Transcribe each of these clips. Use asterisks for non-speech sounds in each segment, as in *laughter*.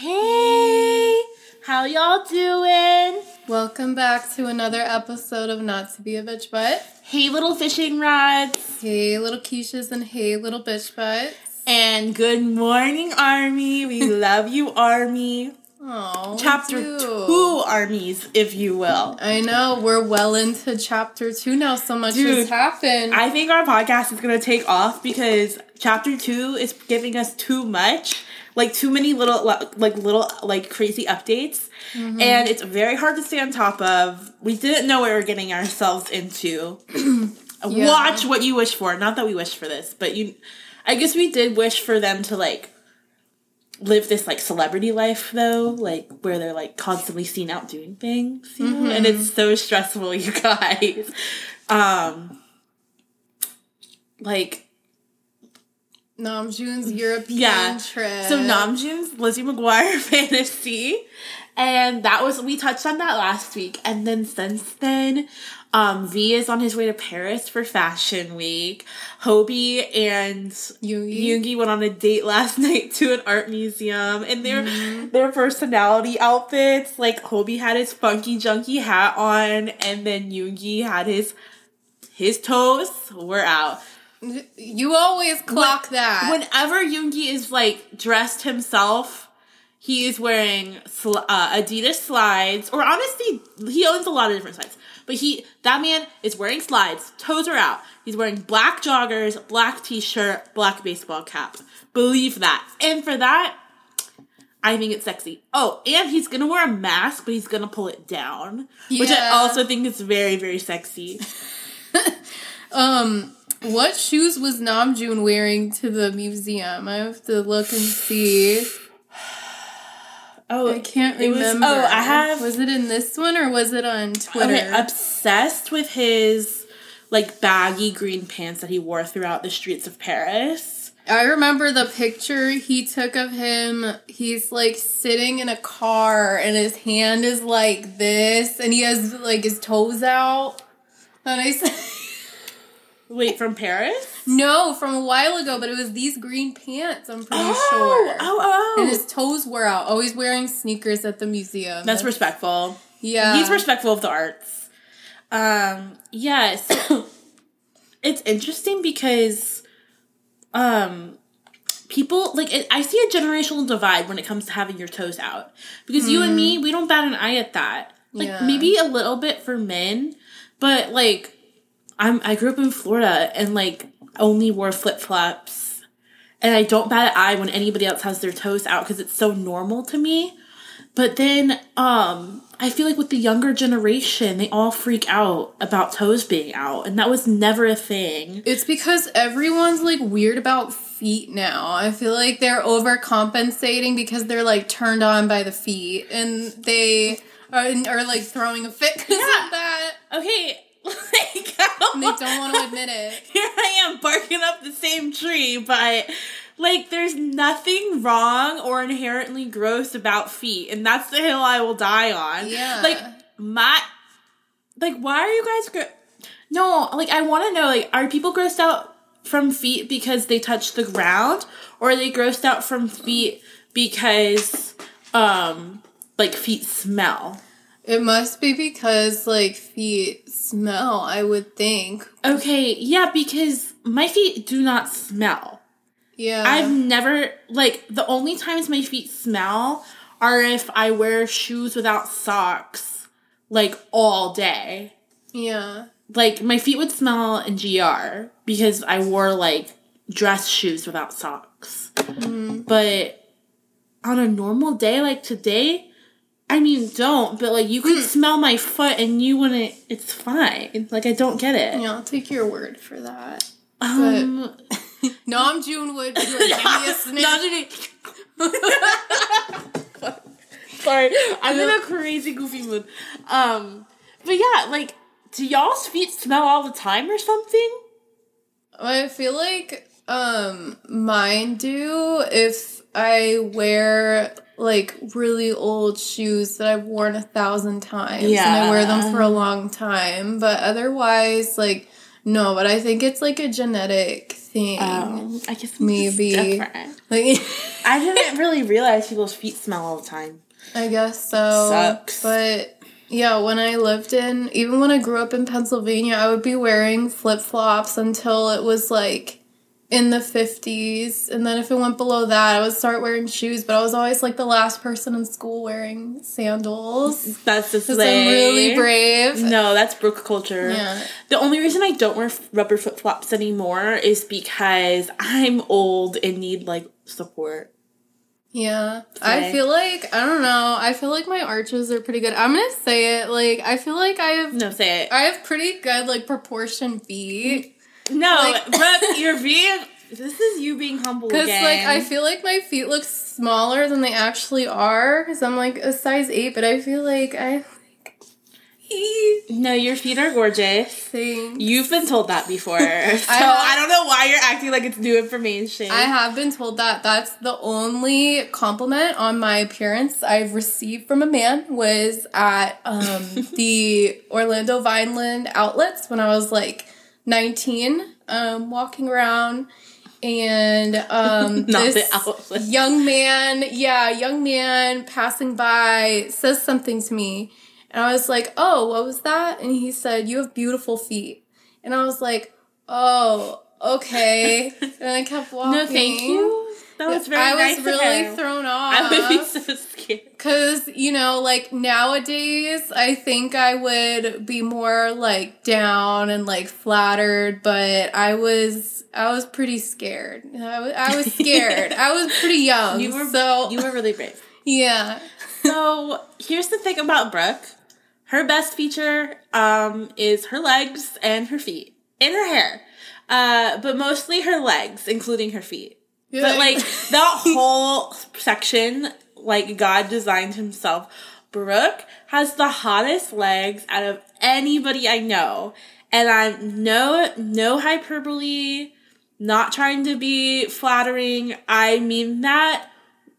Hey, how y'all doing? Welcome back to another episode of Not to Be a Bitch Butt. Hey, little fishing rods. Hey, little Keishas and hey, little bitch butts. And good morning, Army. We *laughs* love you, Army. Oh, Chapter two armies, if you will. I know we're well into chapter two now. So much Dude, has happened. I think our podcast is gonna take off because chapter two is giving us too much, like too many little, like little, like crazy updates, Mm-hmm. and it's very hard to stay on top of. We didn't know we were getting ourselves into. *clears throat* Yeah. Watch what you wish for. Not that we wished for this, but you. I guess we did wish for them to like live this like celebrity life though, like where they're like constantly seen out doing things, you know? and Mm-hmm. it's so stressful, *laughs* you guys. Um, like Namjoon's European yeah. trip. So Namjoon's Lizzie McGuire *laughs* fantasy. And that was we touched on that last week. And then since then, um, V is on his way to Paris for Fashion Week. Hobie and Yoongi. Yoongi went on a date last *laughs* night to an art museum and their Mm-hmm. their personality outfits, like Hobie had his funky junky hat on and then Yoongi had his his toes were out. You always clock that. Whenever Yoongi is like dressed himself, he is wearing sl- uh, Adidas slides, or honestly, he owns a lot of different slides. But he, that man is wearing slides, toes are out. He's wearing black joggers, black t-shirt, black baseball cap. Believe that. And for that, I think it's sexy. Oh, and he's gonna wear a mask, but he's gonna pull it down, which I also think is very, very sexy. *laughs* um, what shoes was Namjoon wearing to the museum? I have to look and see. Oh, I can't it was- oh, remember. oh, I have Was it in this one or was it on Twitter? Okay, obsessed with his like baggy green pants that he wore throughout the streets of Paris. I remember the picture he took of him. He's like sitting in a car and his hand is like this and he has like his toes out. And I said, *laughs* Wait, from Paris? no, from a while ago, but it was these green pants, I'm pretty oh, sure. oh, oh. And his toes were out. Always wearing sneakers at the museum. That's respectful. yeah. He's respectful of the arts. Um, yes. *coughs* it's interesting because um people like it, I see a generational divide when it comes to having your toes out. Because you and me, we don't bat an eye at that. Like Yeah. maybe a little bit for men, but like I'm I grew up in Florida and like only wore flip flops. And I don't bat an eye when anybody else has their toes out because it's so normal to me. But then um I feel like with the younger generation, they all freak out about toes being out, and that was never a thing. It's because everyone's like weird about feet now. I feel like they're overcompensating because they're like turned on by the feet and they are, are like throwing a fit because Yeah. of that. Okay, *laughs* like I don't they want- don't want to admit it. *laughs* Here I am barking up the same tree, but like there's nothing wrong or inherently gross about feet, and that's the hill I will die on. Yeah. Like my like why are you guys gro- No, like I want to know like are people grossed out from feet because they touch the ground or are they grossed out from feet because um like feet smell? It must be because like feet smell, I would think. Okay, yeah, because my feet do not smell. Yeah. I've never like the only times my feet smell are if I wear shoes without socks like all day. yeah. Like my feet would smell in GR because I wore like dress shoes without socks. Mm-hmm. But on a normal day like today, I mean don't, but like you could smell my foot and you wouldn't it's fine. Like I don't get it. Yeah, I'll take your word for that. Um *laughs* would me *laughs* a sniff. *laughs* Sorry, I'm in a crazy goofy mood. Um, but yeah, like, do y'all's feet smell all the time or something? I feel like um mine do if I wear like really old shoes that I've worn a thousand times and I wear them for a long time. But otherwise, like No, but I think it's like a genetic thing. Um, I guess Maybe. different. Like I didn't *laughs* really realize people's feet smell all the time. I guess so. Sucks. But yeah, when I lived in, even when I grew up in Pennsylvania, I would be wearing flip flops until it was like in the 50s. And then if it went below that, I would start wearing shoes. But I was always like the last person in school wearing sandals. *laughs* That's Because I'm really brave. No, that's brook culture. Yeah. The only reason I don't wear rubber flip flops anymore is because I'm old and need like support. Yeah. I feel like, I don't know, I feel like my arches are pretty good. I'm to say it. Like, I feel like I have. No, say it. I have pretty good like proportion feet. No, like- Brooke, *laughs* you're being. This is you being humble Because like I feel like my feet look smaller than they actually are. Because I'm like a size eight, but I feel like I like no, your feet are gorgeous. thing. You've been told that before, *laughs* so I, don't know why you're acting like it's new information. I have been told that that's the only compliment on my appearance I've received from a man was at um, *laughs* the Orlando Vineland outlets when I was like 19, um, walking around. And um, *laughs* this *laughs* young man, yeah, young man passing by says something to me. And I was like, oh, what was that? And he said, you have beautiful feet. And I was like, oh, okay. *laughs* and I kept walking. no, thank you. That was very I was nice of really thrown off. I would be so scared. *laughs* Cause, you know, like nowadays, I think I would be more like down and like flattered, but I was, I was pretty scared. I was, I was *laughs* scared. I was pretty young. You were so, you were really brave. *laughs* yeah. So here's the thing about Brooke. Her best feature um, is her legs and her feet and her hair, uh, but mostly her legs, including her feet. But like that whole section, like God designed himself. Brooke has the hottest legs out of anybody I know, and I'm no no hyperbole, not trying to be flattering. I mean that.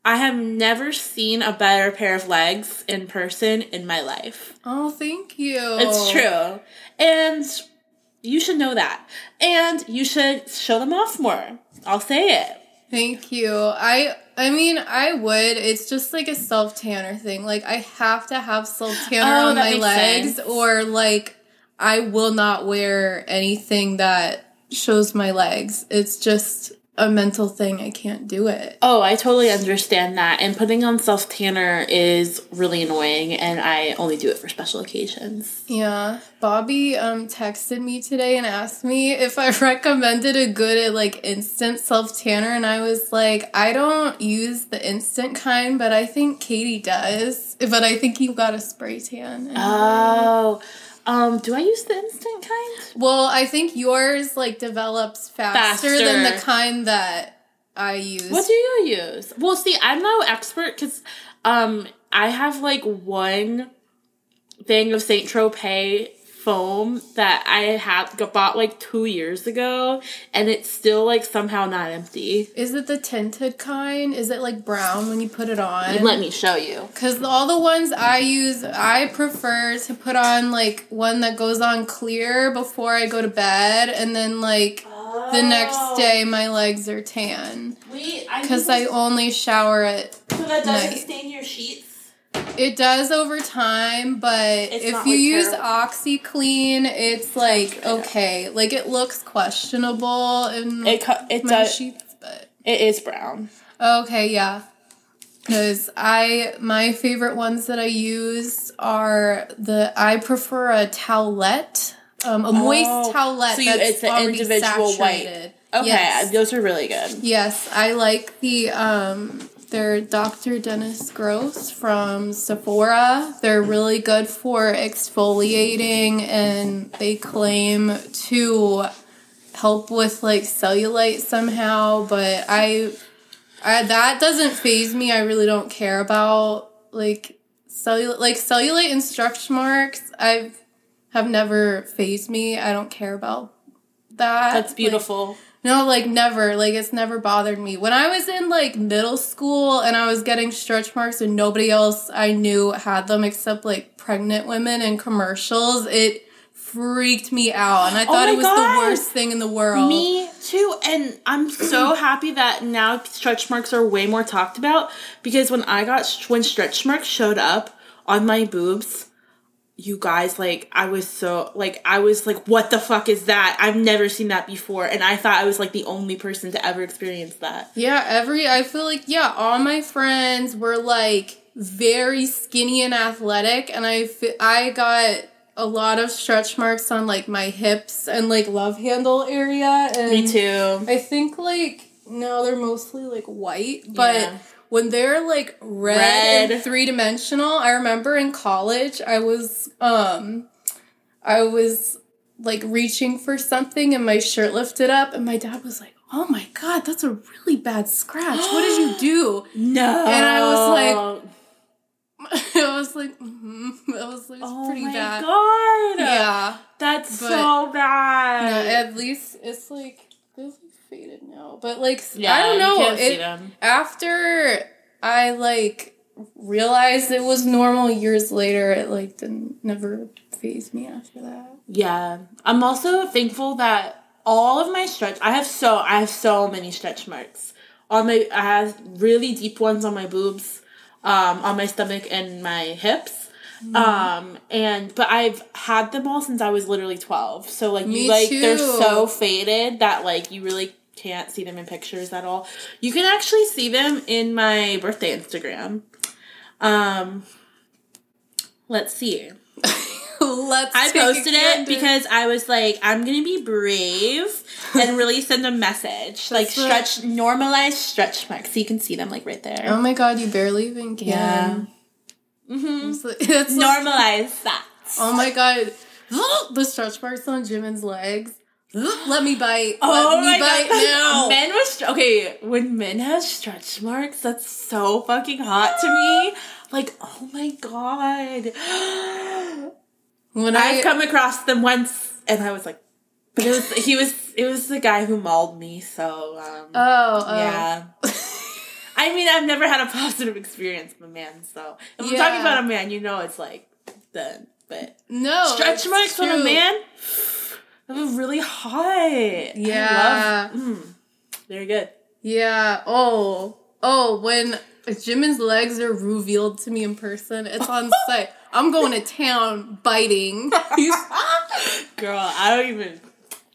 I have never seen a better pair of legs in person in my life. oh, thank you. It's true. And you should know that. And you should show them off more. I'll say it. Thank you. I I mean I would. It's just like a self tanner thing. Like I have to have self tanner Oh, on my legs sense. or like I will not wear anything that shows my legs. It's just a mental thing. I can't do it. Oh, I totally understand that. And putting on self tanner is really annoying, and I only do it for special occasions. Yeah. Bobby um texted me today and asked me if I *laughs* recommended a good like instant self tanner and I was like, I don't use the instant kind, but I think Katie does. But I think you got a spray tan. Oh. Um, do I use the instant kind? Well, I think yours like develops faster, faster. than the kind that I use. What do you use? Well, see, I'm no expert because um, I have like one thing of Saint Tropez foam that I have got, bought like two years ago, and it's still like somehow not empty. Is it the tinted kind? Is it like brown when you put it on? Let me show you. Because all the ones I use, I prefer to put on like one that goes on clear before I go to bed, and then like the next oh. day my legs are tan. Wait, I Because I only shower at. so that doesn't night. stain your sheets. It does over time, but It's if you use. OxiClean, it's like okay. Like it looks questionable in It cu- it my does. sheets, but It is brown. Okay, yeah. Because I, my favorite ones that I use are the, I prefer a towelette, um, a moist Oh, towelette so you- that's it's an individual white. saturated. Okay, Yes. those are really good. yes, I like the, um, they're Dr. Dennis Gross from Sephora. They're really good for exfoliating and they claim to help with like cellulite somehow, but I I, that doesn't phase me. I really don't care about like cellulite, like cellulite and stretch marks. I've have never phased me. I don't care about that. That's Like, beautiful. No, like never. Like it's never bothered me. When I was in like middle school and I was getting stretch marks and nobody else I knew had them except like pregnant women in commercials, it freaked me out, and I Oh thought my it was God. the worst thing in the world. Me too, and I'm so *clears throat* happy that now stretch marks are way more talked about because when I got when stretch marks showed up on my boobs, you guys like I was so like I was like what the fuck is that? I've never seen that before and I thought I was like the only person to ever experience that. Yeah, every I feel like yeah, all my friends were like very skinny and athletic, and I I got a lot of stretch marks on like my hips and like love handle area. And Me too. I think like no, they're mostly like white, but Yeah. When they're like red, Red. and three dimensional, I remember in college I was um I was like reaching for something and my shirt lifted up and my dad was like, "Oh my god, that's a really bad scratch. What did you *gasps* do?" No. And I was like *laughs* I was like, mm-hmm. I was like, Oh pretty my bad. god. Yeah. That's But- so No, bad. at least it's like it's like faded now. But like yeah, I don't know. It, after I like realized it was normal years later, it like didn't never phased me after that. Yeah. I'm also thankful that all of my stretch I have so I have so many stretch marks. On my I have really deep ones on my boobs, um, on my stomach and my hips. Mm-hmm. Um and but I've had them all since I was literally 12. So like Me you like they're so faded that like you really can't see them in pictures at all. You can actually see them in my birthday Instagram. Um let's see. *laughs* Let's. I posted it because I was like, I'm gonna be brave and *laughs* really send a message. like stretch normalize stretch marks. So you can see them like right there. Oh my god, you barely even can. hmm like- it's like- *laughs* Normalize that. oh my god, *gasps* the stretch marks on Jimin's legs. Let me bite. Oh Let me my bite god. now. *laughs* Men with str- okay, when men have stretch marks, that's so fucking hot to me. Like, oh my god. When I I've come across them once and I was like but it was he was it was the guy who mauled me, so um oh, oh. Yeah. I mean, I've never had a positive experience with a man, so if I'm talking about a man, you know it's like done. But no stretch marks on a man, that was really hot. Yeah. Love, mm, very good. Yeah. Oh. Oh, when Jimin's legs are revealed to me in person, it's on *laughs* site. I'm going to town biting. *laughs* Girl, I don't even.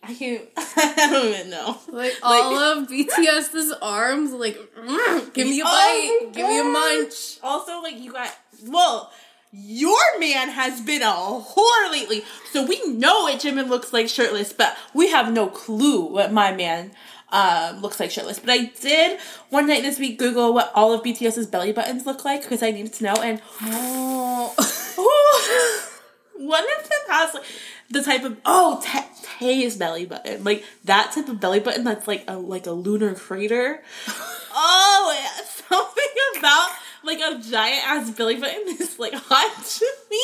I can't. *laughs* I don't even know. like all of BTS's arms, like, "Mm, give me a Oh bite, my give me a munch. Also, like you got well. Your man has been a whore lately, so we know what Jimin looks like shirtless, but we have no clue what my man um, looks like shirtless. But I did one night this week Google what all of BTS's belly buttons look like because I needed to know, and Oh. *laughs* one of them has like the type of oh Tay- Tay's belly button, like that type of belly button that's like a like a lunar crater. *laughs* oh, *laughs* something about like a giant ass belly button *laughs* is like hot to me.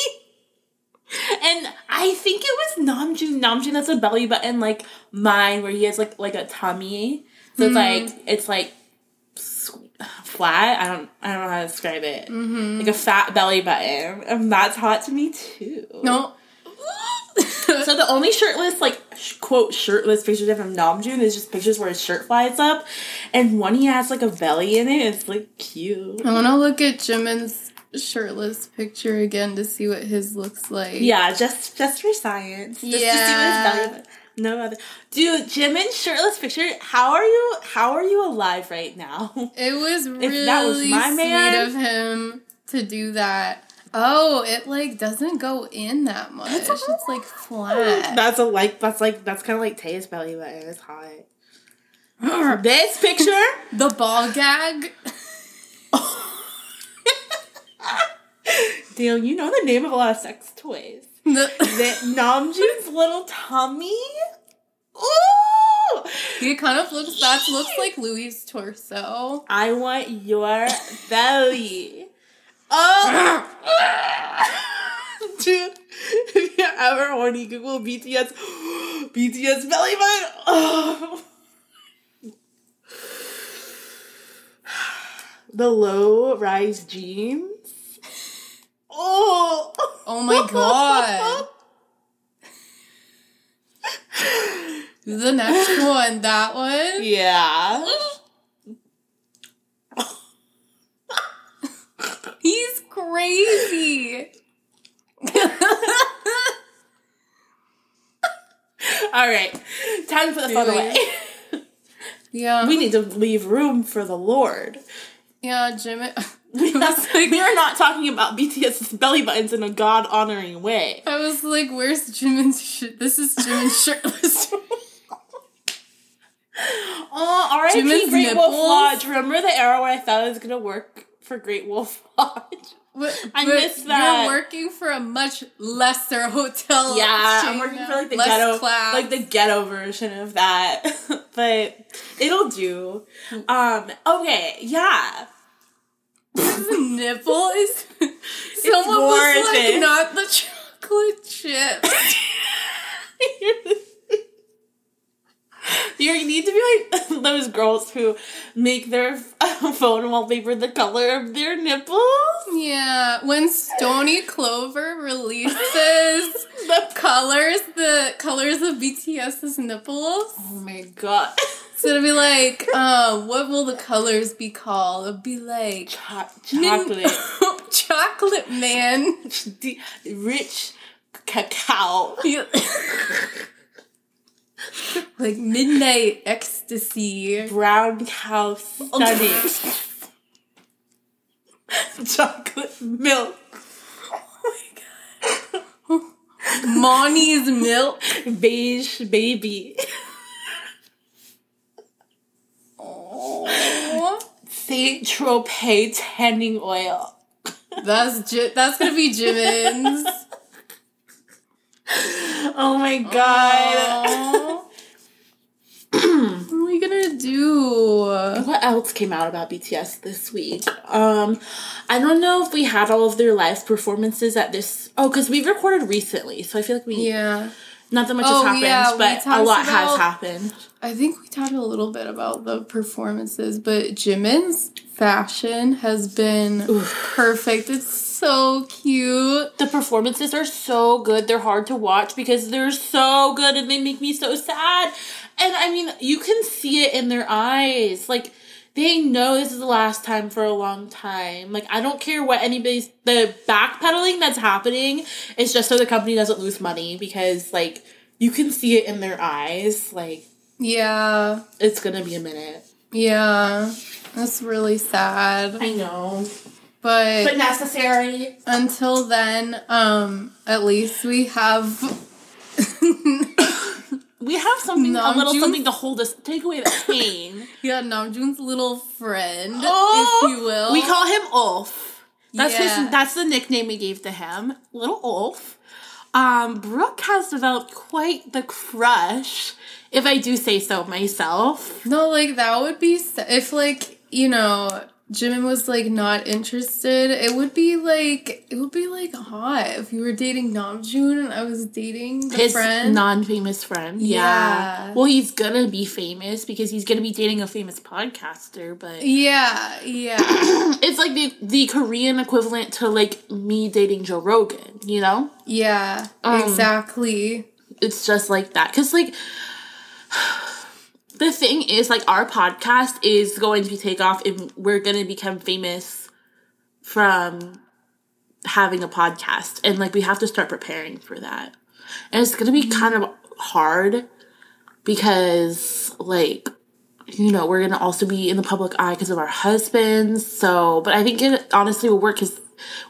And I think it was Namjoon. Namjoon that's a belly button like mine, where he has like like a tummy. So it's like mm-hmm. it's like flat. I don't I don't know how to describe it. Mm-hmm. Like a fat belly button, and that's hot to me too. no. *laughs* So the only shirtless, like quote shirtless pictures of him Namjoon is just pictures where his shirt flies up, and one he has like a belly in it. It's like cute. I want to look at Jimin's shirtless picture again to see what his looks like. Yeah, just just for science. Just to see what Yeah. his belly button. No other. Dude, Jimin's shirtless picture. How are you? How are you alive right now? It was *laughs* really that was my sweet man- of him to do that. Oh, it like doesn't go in that much. It's like flat. That's a like. That's like. That's kind of like Taya's belly button. It's hot. *clears throat* this picture. the ball gag. *laughs* Damn, you know the name of a lot of sex toys. *laughs* The- Namjoon's little tummy. Ooh! He kind of looks. That looks like Louis' torso. I want your belly. Oh! *laughs* Dude, if you ever want to Google BTS, BTS belly button. Oh. The low rise jeans. Oh! Oh my god. *laughs* The next one, that one. Yeah. *gasps* *laughs* He's crazy. All right. Time to put the phone away. Yeah. we need to leave room for the Lord. yeah, Jimmy. *laughs* *laughs* We are not talking about BTS's belly buttons in a God honoring way. I was like, where's Jimin's shirt? This is Jimin's shirtless. *laughs* Oh, R.I.P. Jimin's Great Wolf? Lodge. Remember the era where I thought it was gonna work for Great Wolf Lodge? But, *laughs* I but miss that. You're working for a much lesser hotel. Yeah, I'm working for like the Less ghetto, class. like the ghetto version of that. *laughs* but it'll do. Um. Okay. Yeah. *laughs* Nipple is. Someone was like, not the chocolate chip. *laughs* You need to be like *laughs* those girls who make their *laughs* phone wallpaper the color of their nipples. yeah, when Stoney Clover releases the colors, the colors of BTS's nipples. Oh my god. So it'll be like, um, what will the colors be called? It'll be like Cho- min- chocolate. chocolate man. Rich cacao. *laughs* like midnight ecstasy. Brown cow oh, stunning. *laughs* Chocolate milk. Oh Monty's milk. Beige baby. Saint Tropez tanning oil. That's Ji- that's gonna be Jimin's. *laughs* Oh my god. *clears throat* What are we gonna do? What else came out about BTS this week? Um, I don't know if we had all of their live performances at this. Oh, because we recorded recently, so I feel like we Yeah, not that much Oh, has happened, yeah, but a lot has happened. I think we talked a little bit about the performances, but Jimin's fashion has been perfect. It's so cute. The performances are so good. They're hard to watch because they're so good and they make me so sad. And I mean, you can see it in their eyes. Like they know this is the last time for a long time. Like I don't care what anybody's the backpedaling that's happening is just so the company doesn't lose money because like you can see it in their eyes. Like Yeah, it's gonna be a minute. yeah, that's really sad. I know. But But necessary. until then, um, at least we have. *coughs* We have something a little Namjoon? something to hold us take away the pain. *coughs* Yeah, Namjoon's little friend, Oh, if you will. We call him Ulf. That's Yeah. his. That's the nickname we gave to him, little Ulf. Um, Brooke has developed quite the crush, if I do say so myself. No, like that would be if like you know Jimin was like not interested. It would be like it would be like hot if you were dating Namjoon and I was dating the His friend. non-famous friend. Yeah. Yeah. Well, he's gonna be famous because he's gonna be dating a famous podcaster. But yeah, yeah, *clears throat* it's like the the Korean equivalent to like me dating Joe Rogan. You know? yeah, Um, exactly. it's just like that because like the thing is like our podcast is going to be take off and we're going to become famous from having a podcast. And like we have to start preparing for that. And it's going to be mm-hmm. kind of hard because like you know we're going to also be in the public eye because of our husbands. So but i think it honestly will work because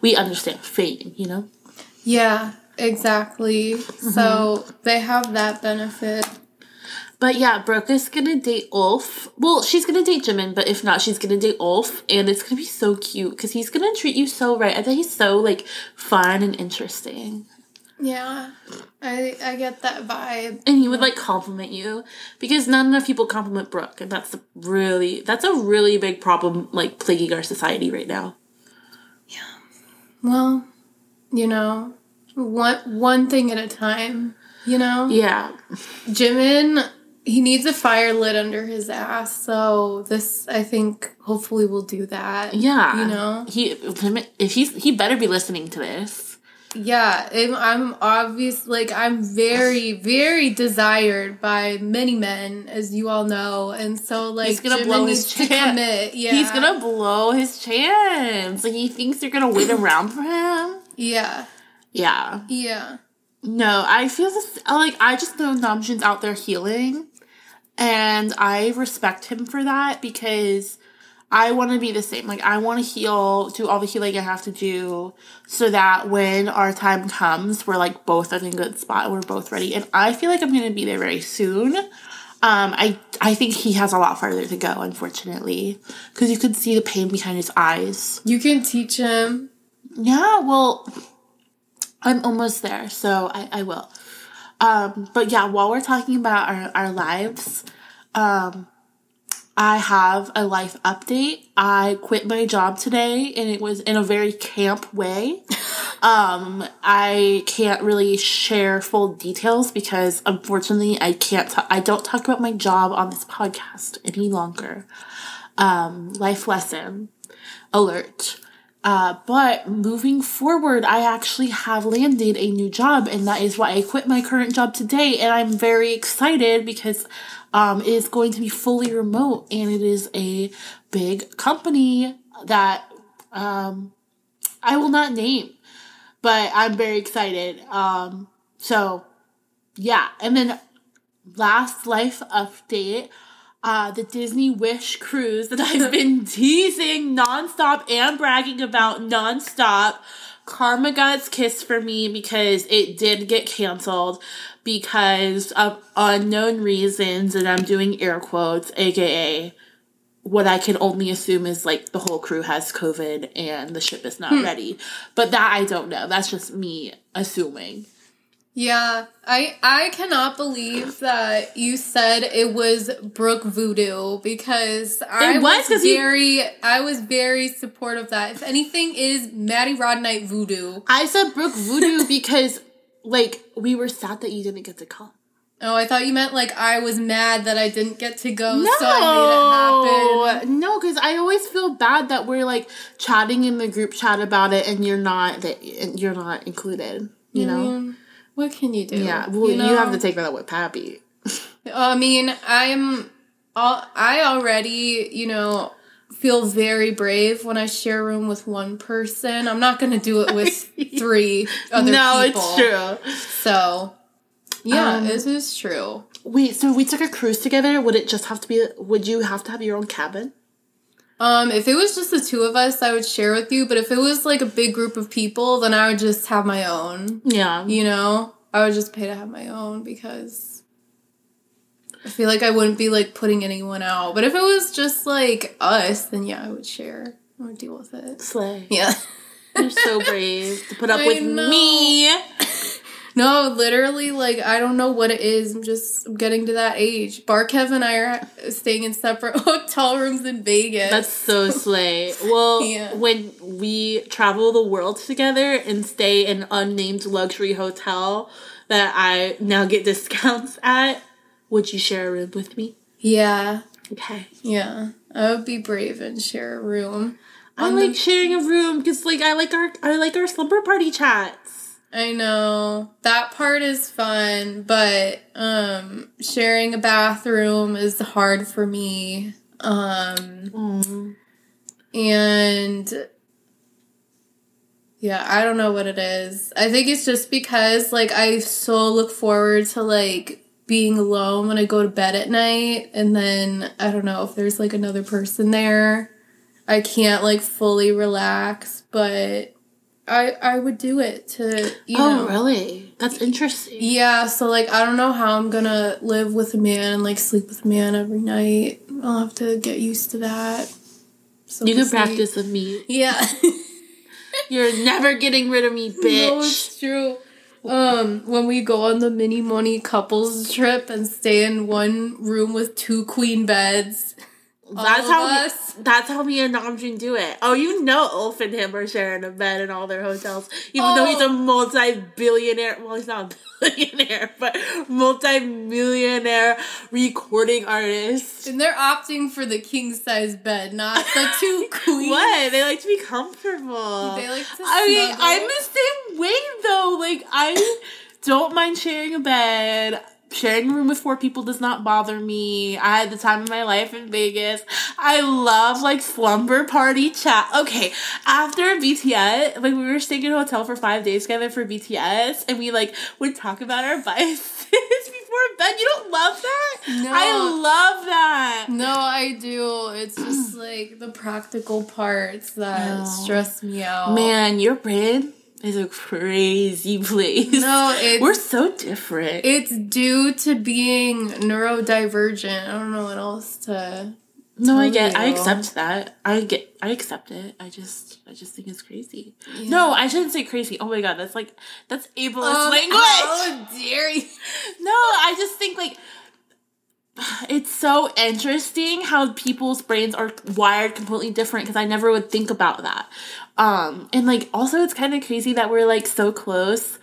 we understand fame you know? Yeah, exactly. So mm-hmm. they have that benefit. But yeah, Brooke is gonna date Ulf. Well, she's gonna date Jimin, but if not, she's gonna date Ulf, and it's gonna be so cute because he's gonna treat you so right. I think he's so like fun and interesting, Yeah, I I get that vibe. and he would like compliment you because not enough people compliment Brooke, and that's really that's a really big problem like plaguing our society right now. Yeah. Well, you know, one one thing at a time. You know. Yeah, Jimin, he needs a fire lit under his ass. So this, I think, hopefully will do that. yeah. You know? he if he's he better be listening to this. yeah, I'm, I'm obvious. Like I'm very, very desired by many men, as you all know, and so like He's gonna Jimin blow his chance. Yeah, He's gonna blow his chance. Like he thinks you're gonna wait around for him. Yeah, Yeah. yeah, No, I feel this like I just know Namjoon's out there healing, and I respect him for that because I want to be the same. Like I want to heal, do all the healing I have to do, so that when our time comes, we're like both in a good spot. We're both ready, and I feel like I'm gonna be there very soon. Um, I I think he has a lot farther to go, unfortunately, because you could see the pain behind his eyes. you can teach him. Yeah, well, I'm almost there, so I, I will. Um, but yeah, while we're talking about our, our lives, um, I have a life update. I quit my job today and it was in a very camp way. *laughs* Um, I can't really share full details because unfortunately I can't, t- I don't talk about my job on this podcast any longer. Um, life lesson alert. Uh, but moving forward, I actually have landed a new job, and that is why I quit my current job today. And I'm very excited because um, it is going to be fully remote, and it is a big company that um, I will not name, but I'm very excited. Um, so, yeah, and then last life update uh, the Disney Wish cruise that *laughs* I've been teasing nonstop and bragging about nonstop. Karma got its kiss for me because it did get canceled because of unknown reasons, and I'm doing air quotes, aka what I can only assume is like the whole crew has COVID and the ship is not ready. But that I don't know. That's just me assuming. Yeah, I I cannot believe that you said it was Brooke Voodoo because I It was, was, you- very I was very supportive of that. If anything, is Maddie Rodnight Voodoo. I said Brooke Voodoo *laughs* because like we were sad that you didn't get to come. Oh, I thought you meant like I was mad that I didn't get to go, so I made it happen. No, because I always feel bad that we're like chatting in the group chat about it, and you're not that you're not included. You know? Mm-hmm. What can you do? Yeah. Well, you, know? have to take that with Pappy. I mean, I'm all, I already, you know, feel very brave when I share a room with one person. I'm not going to do it with *laughs* three other no, people. it's true. So, yeah, Um, this is true. Wait, so we took a cruise together. Would it just have to be? Would you have to have your own cabin? Um, if it was just the two of us, I would share with you. But if it was like a big group of people, then I would just have my own. Yeah. You know, I would just pay to have my own because I feel like I wouldn't be like putting anyone out. But if it was just like us, then yeah, I would share. I would deal with it. Slay. Yeah. You're so brave to put up *laughs* I with know. me. No, literally, like I don't know what it is. I'm just I'm getting to that age. Barkev and I are staying in separate *laughs* hotel rooms in Vegas. That's so slay. Well, *laughs* Yeah. when we travel the world together and stay in unnamed luxury hotel that I now get discounts at, would you share a room with me? yeah, Okay. yeah. I would be brave and share a room. I like the- sharing a room because like I like our I like our slumber party chats. I know that part is fun, but um, sharing a bathroom is hard for me. Um, Mm. and yeah, I don't know what it is. I think it's just because like I so look forward to like being alone when I go to bed at night, and then I don't know if there's like another person there. I can't like fully relax, but I I would do it to you know. Oh, really? That's interesting. Yeah, so like I don't know how I'm gonna live with a man and like sleep with a man every night. I'll have to get used to that. So You we'll can see. practice with me. Yeah. *laughs* You're never getting rid of me, *laughs* bitch. No, it's true. Um, when we go on the mini money couples trip and stay in one room with two queen beds. That's how we, us. that's how me and Namjoon do it. Oh, you know Ulf and him are sharing a bed in all their hotels. Even though he's a Oh. multi-billionaire well he's not a *laughs* billionaire, but multi-millionaire recording artist. And they're opting for the king size bed, not the two *laughs* queens. What? They like to be comfortable. They like to I mean. I'm the same way though. Like I don't mind sharing a bed. Sharing a room with four people does not bother me. I had the time of my life in Vegas. I love like slumber party chat. Okay, after BTS, like we were staying in a hotel for five days together for BTS, and we like would talk about our biases *laughs* before bed. You don't love that? No. I love that. No, I do. It's just like the practical parts that No. stress me out. Man, your brain is a crazy place. No, it's We're so different. it's due to being neurodivergent. I don't know what else to. no, I get. I accept that. I get. I accept it. I just. I just think it's crazy. No, I shouldn't say crazy. Oh my god, that's like that's ableist Um, language. Oh you? *laughs* No, I just think like it's so interesting how people's brains are wired completely different because I never would think about that. Um and like also it's kind of crazy that we're like so close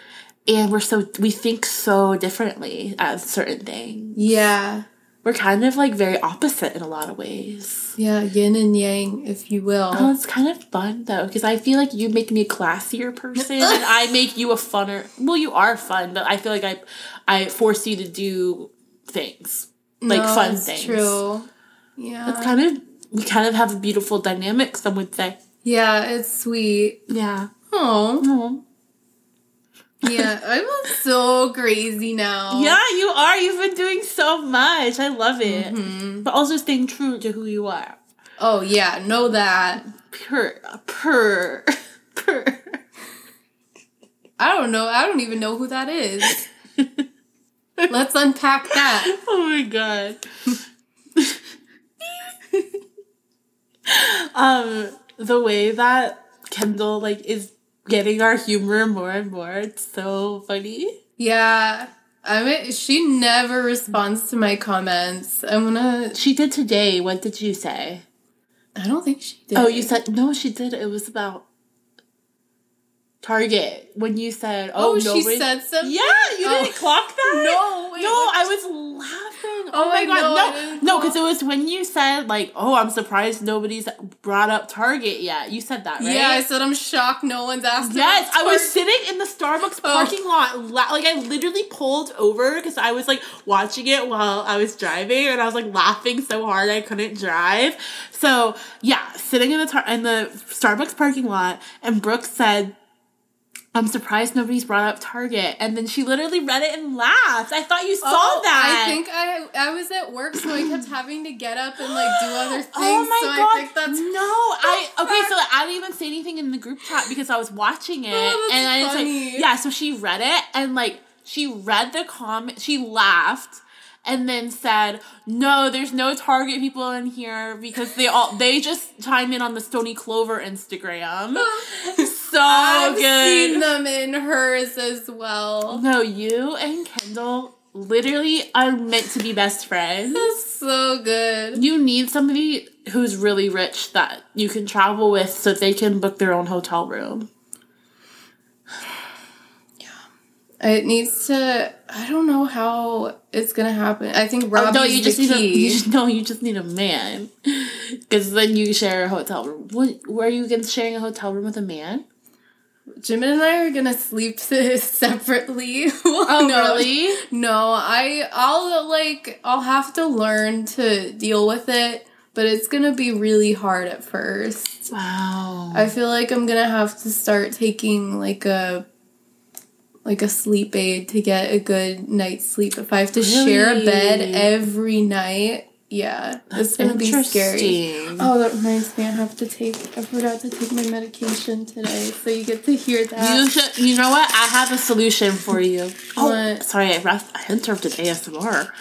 and we're so we think so differently at certain things. Yeah, We're kind of like very opposite in a lot of ways. yeah, yin and yang, if you will. Oh, it's kind of fun though because I feel like you make me a classier person and *laughs* I make you a funner. Well, you are fun, but I feel like I I force you to do things like No, fun things. True. Yeah. It's kind of we kind of have a beautiful dynamic. Some would say, yeah, it's sweet. yeah. Oh, yeah. *laughs* I'm so crazy now. Yeah, you are. You've been doing so much. I love it. Mm-hmm. But also staying true to who you are. Oh yeah, know that. Purr, purr, *laughs* purr. I don't know. I don't even know who that is. Let's unpack that. *laughs* Oh my god. um, the way that Kendall like is getting our humor more and more, it's so funny. Yeah. I mean, she never responds to my comments. I'm gonna. She did today. What did you say? I don't think she did. Oh, you said no. She did. It was about Target when you said, "Oh, Oh, she said something. Yeah, you Oh. didn't clock that. *laughs* No, wait, no, I was laughing. Oh, Oh, my god, no, no, because it was when you said like, "Oh, I'm surprised nobody's brought up Target yet." You said that, right? Yeah, I said I'm shocked no one's asked. Yes, I was sitting in the Starbucks Oh. parking lot. La- like I literally pulled over because I was like watching it while I was driving, and I was like laughing so hard I couldn't drive. So yeah, sitting in the tar- in the Starbucks parking lot, and Brooke said. I'm surprised nobody's brought up Target. And then she literally read it and laughed. I thought you saw Oh, that. I think I I was at work, so I kept having to get up and like do other *gasps* oh things. Oh my so god! I think that's no, I *laughs* okay. So I didn't even say anything in the group chat because I was watching it, *laughs* Oh, and I didn't say yeah. So she read it and like she read the comment. She laughed and then said, "No, there's no Target people in here because they all they just chime in on the Stoney Clover Instagram. *laughs* so I've good. seen them in hers as well. No, you and Kendall literally are meant to be best friends. That's so good. You need somebody who's really rich that you can travel with so they can book their own hotel room. It needs to. I don't know how it's gonna happen. I think oh, Robbie's Oh, no, you just the need a key. you just, *laughs* no, you just need a man. Because then you share a hotel room. What? Were you against sharing a hotel room with a man? Jimin and I are gonna sleep *laughs* separately. *laughs* Oh, no, really? No, I I'll like I'll have to learn to deal with it, but it's gonna be really hard at first. Wow. I feel like I'm gonna have to start taking like a like a sleep aid to get a good night's sleep. If I have to share a bed every night, yeah, it's gonna be scary. Oh, that reminds me. I have to take. I forgot to take my medication today, so you get to hear that. You should, you know what? I have a solution for you. Oh, What? sorry, I, I interrupted ASMR.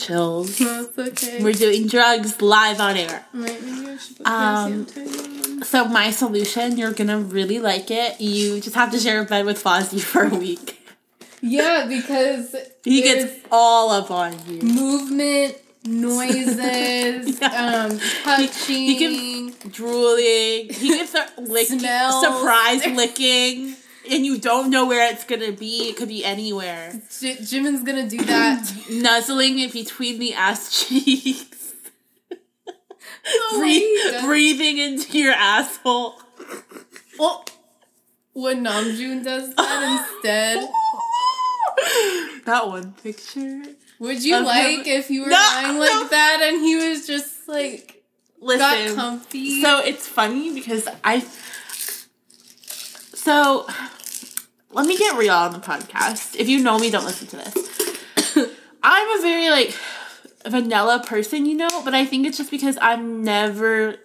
Chills. No, it's okay. We're doing drugs live on air. Right, maybe I should put Um, on. So my solution, you're gonna really like it. You just have to share a bed with Fozzie *laughs* for a week. Yeah, because He gets all up on you. movement noises, *laughs* um, touching. He gives drooling. He gets a lick, surprise licking, and you don't know where it's gonna be. It could be anywhere. J- Jimin's gonna do that. *laughs* Nuzzling it between the ass cheeks. *laughs* Breathe, breathing into your asshole. Oh, when Namjoon does that instead, *laughs* that one picture. would you Of him- like if you were No, lying like no. that and he was just like Listen. comfy? So it's funny because I. So, let me get real on the podcast. If you know me, don't listen to this. *coughs* I'm a very like vanilla person, you know, but I think it's just because I've never.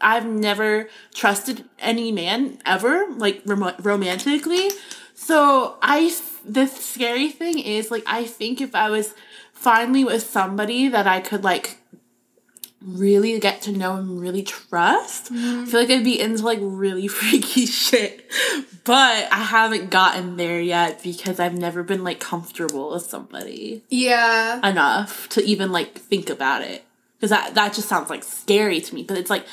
I've never trusted any man ever, like rom- romantically. So I, the scary thing is, like, I think if I was finally with somebody that I could like really get to know and really trust. I feel like I'd be into like really *laughs* freaky shit. But I haven't gotten there yet because I've never been like comfortable with somebody yeah, enough to even like think about it. Because that, that just sounds like scary to me. But it's like,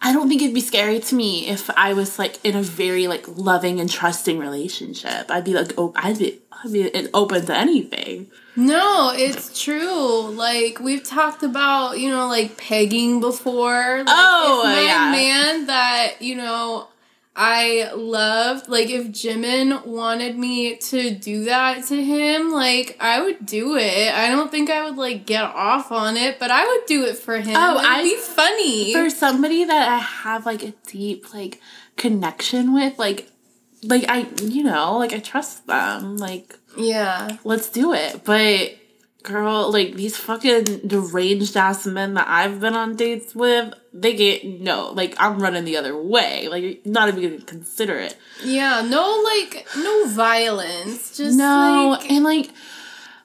I don't think it'd be scary to me if I was like in a very like loving and trusting relationship. I'd be like, oh, I'd be, I'd be open to anything. No, it's true. Like we've talked about, you know, like pegging before. Like, Oh, if my yeah. man that you know I loved, like if Jimin wanted me to do that to him, like I would do it. I don't think I would like get off on it, but I would do it for him. Oh, It'd be funny. for somebody that I have like a deep like connection with, like like I you know, like I trust them. Like yeah. let's do it. But girl, like these fucking deranged ass men that I've been on dates with, they get no, like I'm running the other way. Like not even gonna consider it. Yeah, no like no violence. Just no, like and like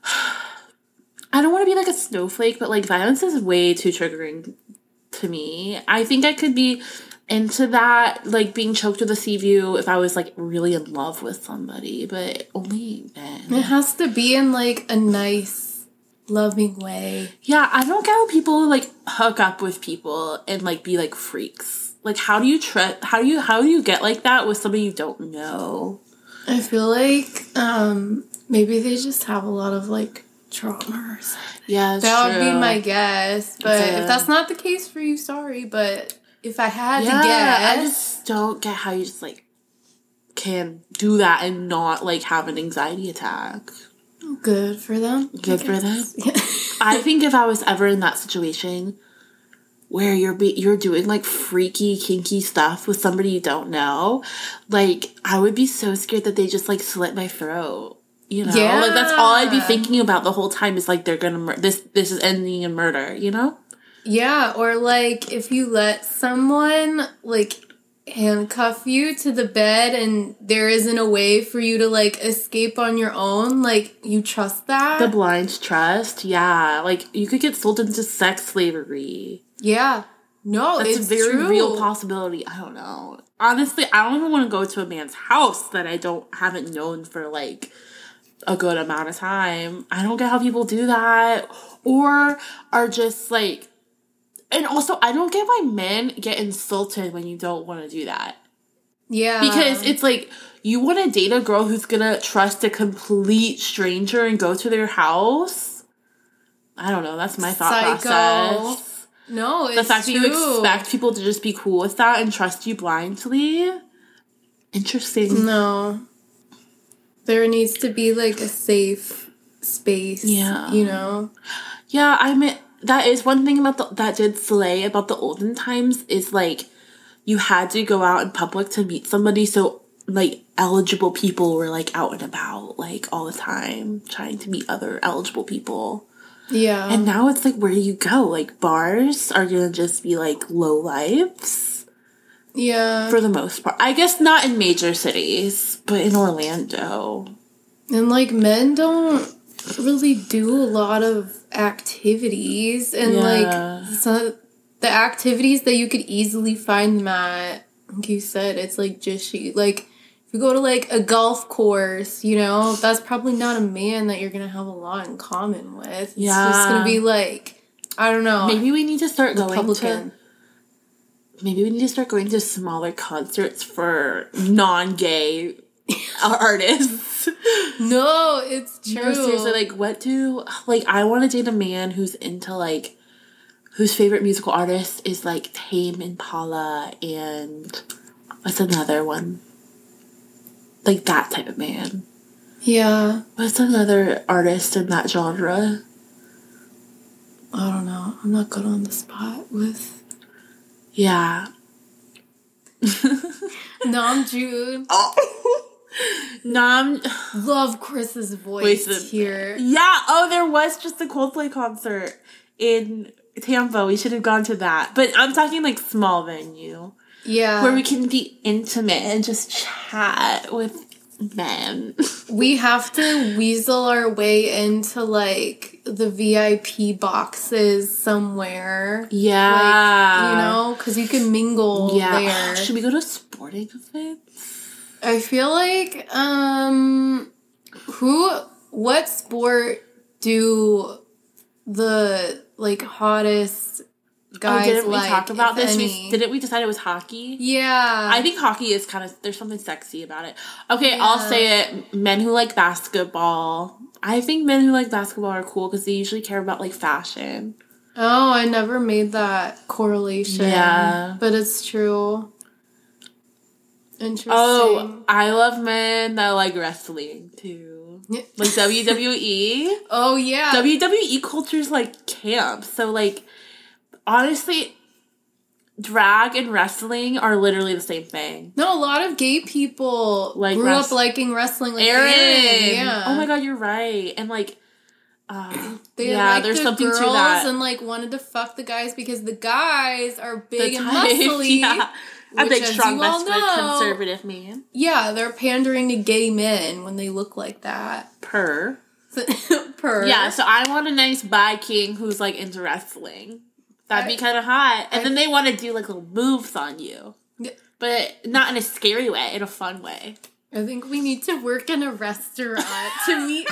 *sighs* I don't want to be like a snowflake, but like violence is way too triggering to me. I think I could be into that, like being choked with a sea view if I was like really in love with somebody, but only then. it has to be in like a nice, loving way. Yeah, I don't get how people like hook up with people and like be like freaks. Like, how do you try? How do you how do you get like that with somebody you don't know? I feel like um maybe they just have a lot of like trauma or something. Yeah, That would be my guess. But Yeah. if that's not the case for you, sorry. But if I had yeah, to guess, I just don't get how you just like can do that and not like have an anxiety attack. Oh, good for them. Good for them. guess. *laughs* I think if I was ever in that situation where you're be- you're doing like freaky kinky stuff with somebody you don't know, like I would be so scared that they just like slit my throat. You know, like that's all I'd be thinking about the whole time is like they're gonna mur- this this is ending in murder. You know? Yeah, or like if you let someone like handcuff you to the bed and there isn't a way for you to like escape on your own, like you trust that. The blind trust, yeah. Like you could get sold into sex slavery. yeah. No, That's it's a very true. real possibility. I don't know. Honestly, I don't even want to go to a man's house that I don't haven't known for like a good amount of time. I don't get how people do that or are just like and also I don't get why men get insulted when you don't want to do that. Yeah. Because it's like you want to date a girl who's going to trust a complete stranger and go to their house? I don't know, that's my thought Psycho. process no, it's the fact true. that you expect people to just be cool with that and trust you blindly interesting No. There needs to be like a safe space. Yeah. You know? yeah i mean that is one thing about the, that did slay about the olden times is like you had to go out in public to meet somebody so like eligible people were like out and about like all the time trying to meet other eligible people Yeah. and now it's like where do you go like bars are gonna just be like low lives yeah. for the most part i guess not in major cities but in orlando And like men don't really do a lot of activities and Yeah. like so the activities that you could easily find them at like you said it's like just like if you go to like a golf course you know that's probably not a man that you're gonna have a lot in common with Yeah. it's just gonna be like I don't know. Maybe we need to start going to. Maybe we need to start going to smaller concerts for non-gay *laughs* artists. No, it's true. No, seriously, like what do like I want to date a man who's into like whose favorite musical artist is like Tame Impala and what's another one? Like that type of man. yeah. What's another artist in that genre? I don't know. I'm not good on the spot with Yeah. *laughs* Namjoon. Oh. *laughs* Nam Love Chris's voice Voice. here. Yeah, oh there was just a Coldplay concert in Tampa. We should have gone to that. But I'm talking like small venue. Yeah. where we can be intimate and just chat with men. *laughs* we have to weasel our way into like the VIP boxes somewhere. yeah. Like, you know, because you can mingle Yeah. there. Should we go to a sporting events? I feel like um who what sport do the like hottest guys oh, didn't like we talk about this? any? We, didn't we decide it was hockey? yeah. I think hockey is kind of there's something sexy about it. Okay, I'll say it. Men who like basketball. I think men who like basketball are cool because they usually care about like fashion. Oh, I never made that correlation. Yeah. But it's true. Interesting. Oh, I love men that like wrestling too. Like *laughs* WWE. Oh yeah. WWE culture is like camp. So like honestly, drag and wrestling are literally the same thing. no, a lot of gay people Like grew rest- up liking wrestling. Like Aaron. Aaron, Yeah. Oh my god, you're right. And like uh, *clears throat* They yeah, liked there's the something girls to that. and like wanted to fuck the guys because the guys are big and *laughs* muscly. yeah. A big, strong, desperate, know- conservative man. Yeah, they're pandering to gay men when they look like that. Per. *laughs* per Yeah, so I want a nice bi king who's like into wrestling. That'd be kind of hot. And I- then they want to do like little moves on you. Yeah. But not in a scary way, in a fun way. I think we need to work in a restaurant to *laughs* meet.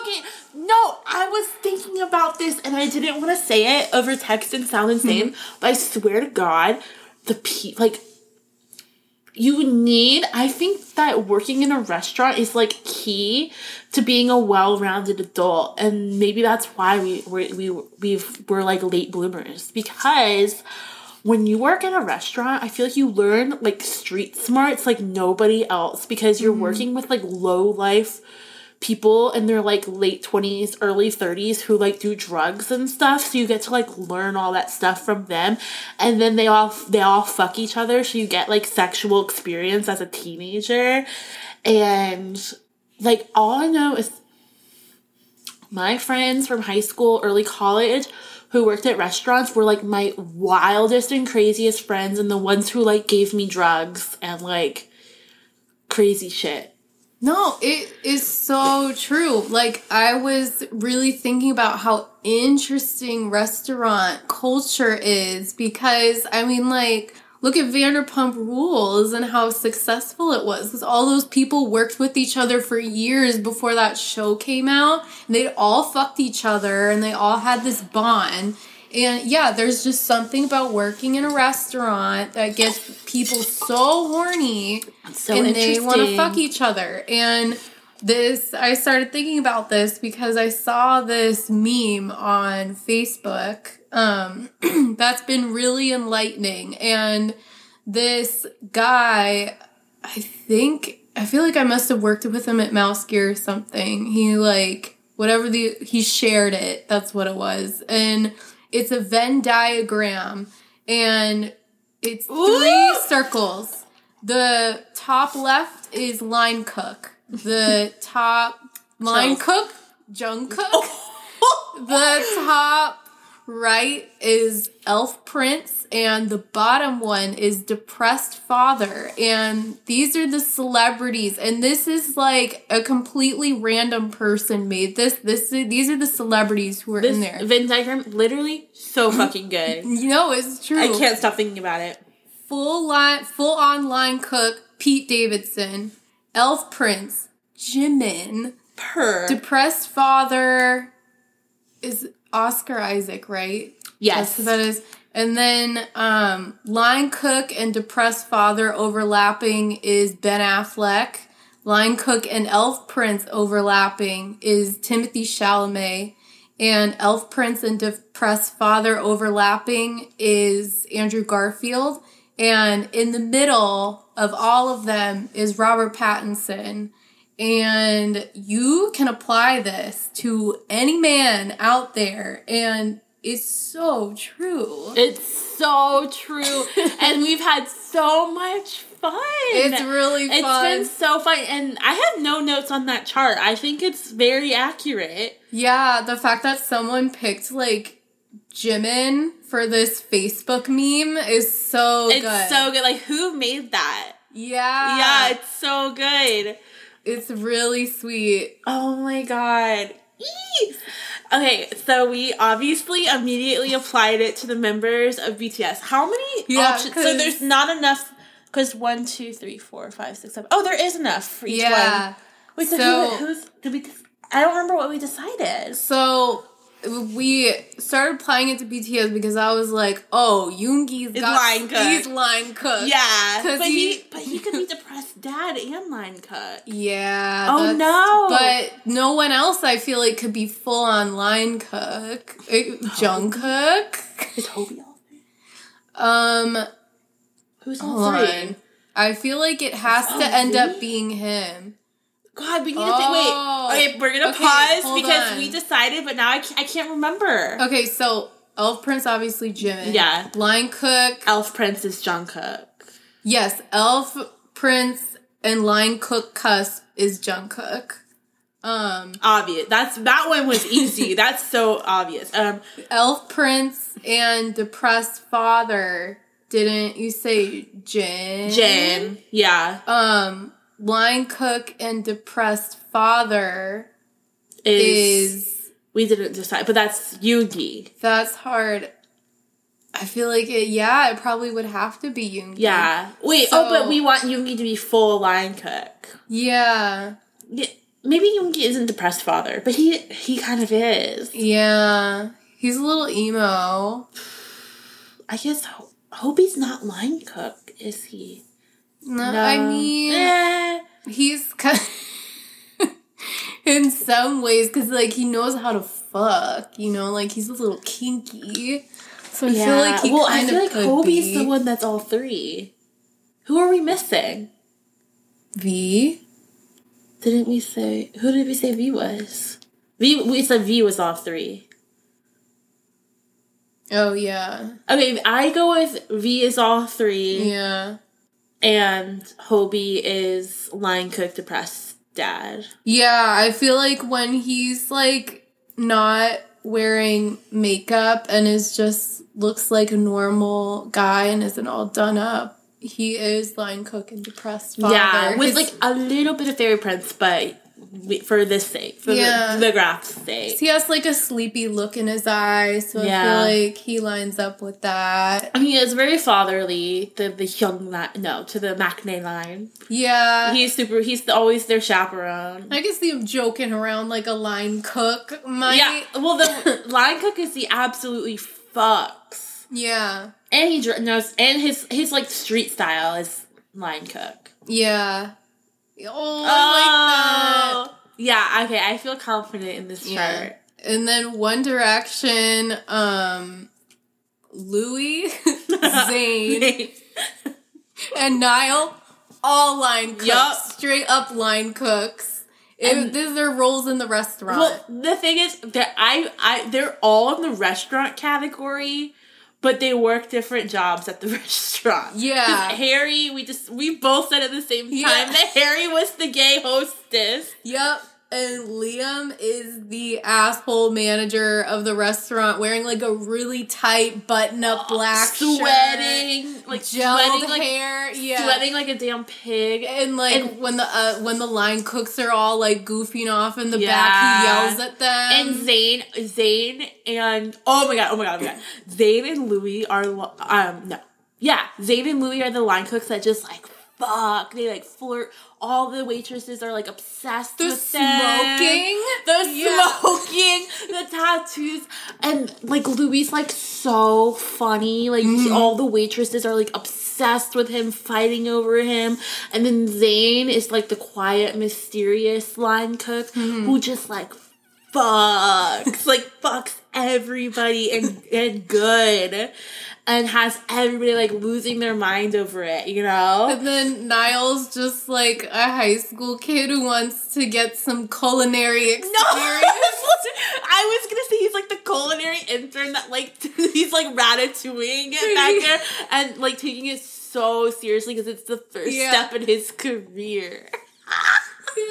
Okay, no, I was thinking about this and I didn't want to say it over text and sound insane, mm-hmm. but I swear to God, the pe like you need I think that working in a restaurant is like key to being a well-rounded adult and maybe that's why we we we we've, we're like late bloomers because when you work in a restaurant, I feel like you learn like street smarts like nobody else because you're mm-hmm. working with like low life people in their like late 20s early 30s who like do drugs and stuff. So you get to like learn all that stuff from them. And then they all they all fuck each other. So you get like sexual experience as a teenager. And like all i know is my friends from high school early college who worked at restaurants were like my wildest and craziest friends and the ones who like gave me drugs and like crazy shit No, it is so true. Like I was really thinking about how interesting restaurant culture is because I mean like look at Vanderpump Rules and how successful it was cuz all those people worked with each other for years before that show came out and they'd all fucked each other and they all had this bond. And yeah, there's just something about working in a restaurant that gets people so horny so and they want to fuck each other. And this, I started thinking about this because I saw this meme on Facebook um, *clears throat* that's been really enlightening. And this guy, I think, I feel like I must have worked with him at MouseGear or something. He like whatever the he shared it. That's what it was, and it's a Venn diagram, and it's three Ooh. circles. The top left is line cook. The top line cook, Jungkook. *laughs* the top right is Elf Prince, and the bottom one is Depressed Father. And these are the celebrities, and this is like a completely random person made this. This these are the celebrities who are This in there. Venn diagram, literally so *laughs* fucking good. You know, it's true. I can't stop thinking about it. full line, full on line cook Pete Davidson, Elf Prince, Jimin, Per. Depressed Father. is Oscar Isaac, right? Yes. That's who that is. And then um line cook and depressed father overlapping is Ben Affleck. Line cook and elf prince overlapping is Timothée Chalamet. And elf prince and depressed father overlapping is Andrew Garfield. And in the middle of all of them is Robert Pattinson. And you can apply this to any man out there. And it's so true. It's so true. *laughs* and we've had so much fun. It's really It's fun. been so fun. And I have no notes on that chart. I think it's very accurate. yeah, the fact that someone picked like Jimin for this Facebook meme is so It's good. so good. Like, who made that? yeah. yeah, it's so good. It's really sweet. Oh my god. Eee! Okay, so we obviously immediately applied it to the members of BTS. How many Yeah, options? So there's not enough. Because one, two, three, four, five, six, seven. Oh, there is enough for each Yeah. one. Wait, so, So- who, who's did we? I don't remember what we decided. So we started applying it to BTS because I was like, oh, Yoongi's got line cook. he's line cook. Yeah, but he, he- *laughs* but he could be depressed dad and line cook. Yeah. Oh, no. But no one else I feel like could be full on line cook. Uh, Jungkook. Is Hobie all three? Um Who's all three? I feel like it has Oh, to end up being him. God, we need to think. Oh. Wait, okay, we're gonna Okay, pause because on. we decided, but now I can't, I can't remember. Okay, so Elf Prince obviously Jimin. Yeah. Line Cook. Elf Prince is Jungkook. Yes, Elf Prince and Line Cook Cusp is Jungkook. Um Obvious. That's that one was easy. *laughs* That's so obvious. Um, Elf Prince and Depressed Father. Didn't you say Jin? Jin. Yeah, Um, Line Cook and Depressed Father is, is we didn't decide, but that's Yoongi. that's hard. I feel like it. Yeah, it probably would have to be Yoongi. Yeah. Wait. So- oh, but we want Yoongi to be full line cook. Yeah. Yeah, maybe Yoongi isn't depressed father, but he he kind of is. Yeah. He's a little emo. *sighs* I guess Ho- Hobie's not line cook, is he? No, I mean, Eh. he's kind *laughs* in some ways because like he knows how to fuck. You know, like he's a little kinky. So I feel like he well, I feel of like be. the one that's all three. Who are we missing? V. Didn't we say who did we say V was? V we said V was all three. Oh yeah, Okay, I go with V is all three, yeah, and Hobie is line cook depressed dad. yeah. I feel like when he's like not wearing makeup and is just looks like a normal guy and isn't all done up, he is line cook and depressed father. yeah, with like a little bit of fairy prince, but for this sake, for Yeah. the, the graph's sake. he has like a sleepy look in his eyes, so Yeah. I feel like he lines up with that. I mean, it's very fatherly. The the young line, no, to the maknae line. Yeah. He's super. He's always their chaperone. I can see him joking around like a line cook might. Yeah. Well, the *laughs* line cook is the absolutely fucks, Yeah. and he knows, and his his like street style is line cook. Yeah. Oh, I like that. Yeah. Okay. I feel confident in this Yeah. chart. And then One Direction, um, Louis, *laughs* Zayn, and Niall, all line cooks. Yup. Straight up line cooks. If And- is their roles in the restaurant. Well, the thing is that I, I, they're all in the restaurant category, but they work different jobs at the *laughs* restaurant. Yeah. Harry, we just we both said at the same time Yeah. that Harry was the gay hostess. Yep. And Liam is the asshole manager of the restaurant wearing like a really tight button up black shirt, sweating, like gelled sweating, like hair, yeah. sweating like a damn pig. And like And- when the uh, when the line cooks are all like goofing off in the Yeah. back, he yells at them. And Zayn, Zayn, and oh my god, oh my god, oh my god, Zayn and Louis are um no, yeah, Zayn and Louis are the line cooks that just like fuck. They like flirt. All the waitresses are like obsessed The with them. smoking. the Yeah. smoking, the tattoos, and like Louis like so funny. Like Mm-hmm. all the waitresses are like obsessed with him, fighting over him, and then Zayn is like the quiet, mysterious line cook Mm-hmm. who just like fucks, like fucks everybody and and good. And has everybody like losing their mind over it, you know? And then Niall's just like a high school kid who wants to get some culinary *laughs* experience. No, *laughs* I was gonna say he's like the culinary intern that like *laughs* he's like ratatouilleing it back there and like taking it so seriously because it's the first Yeah. step in his career.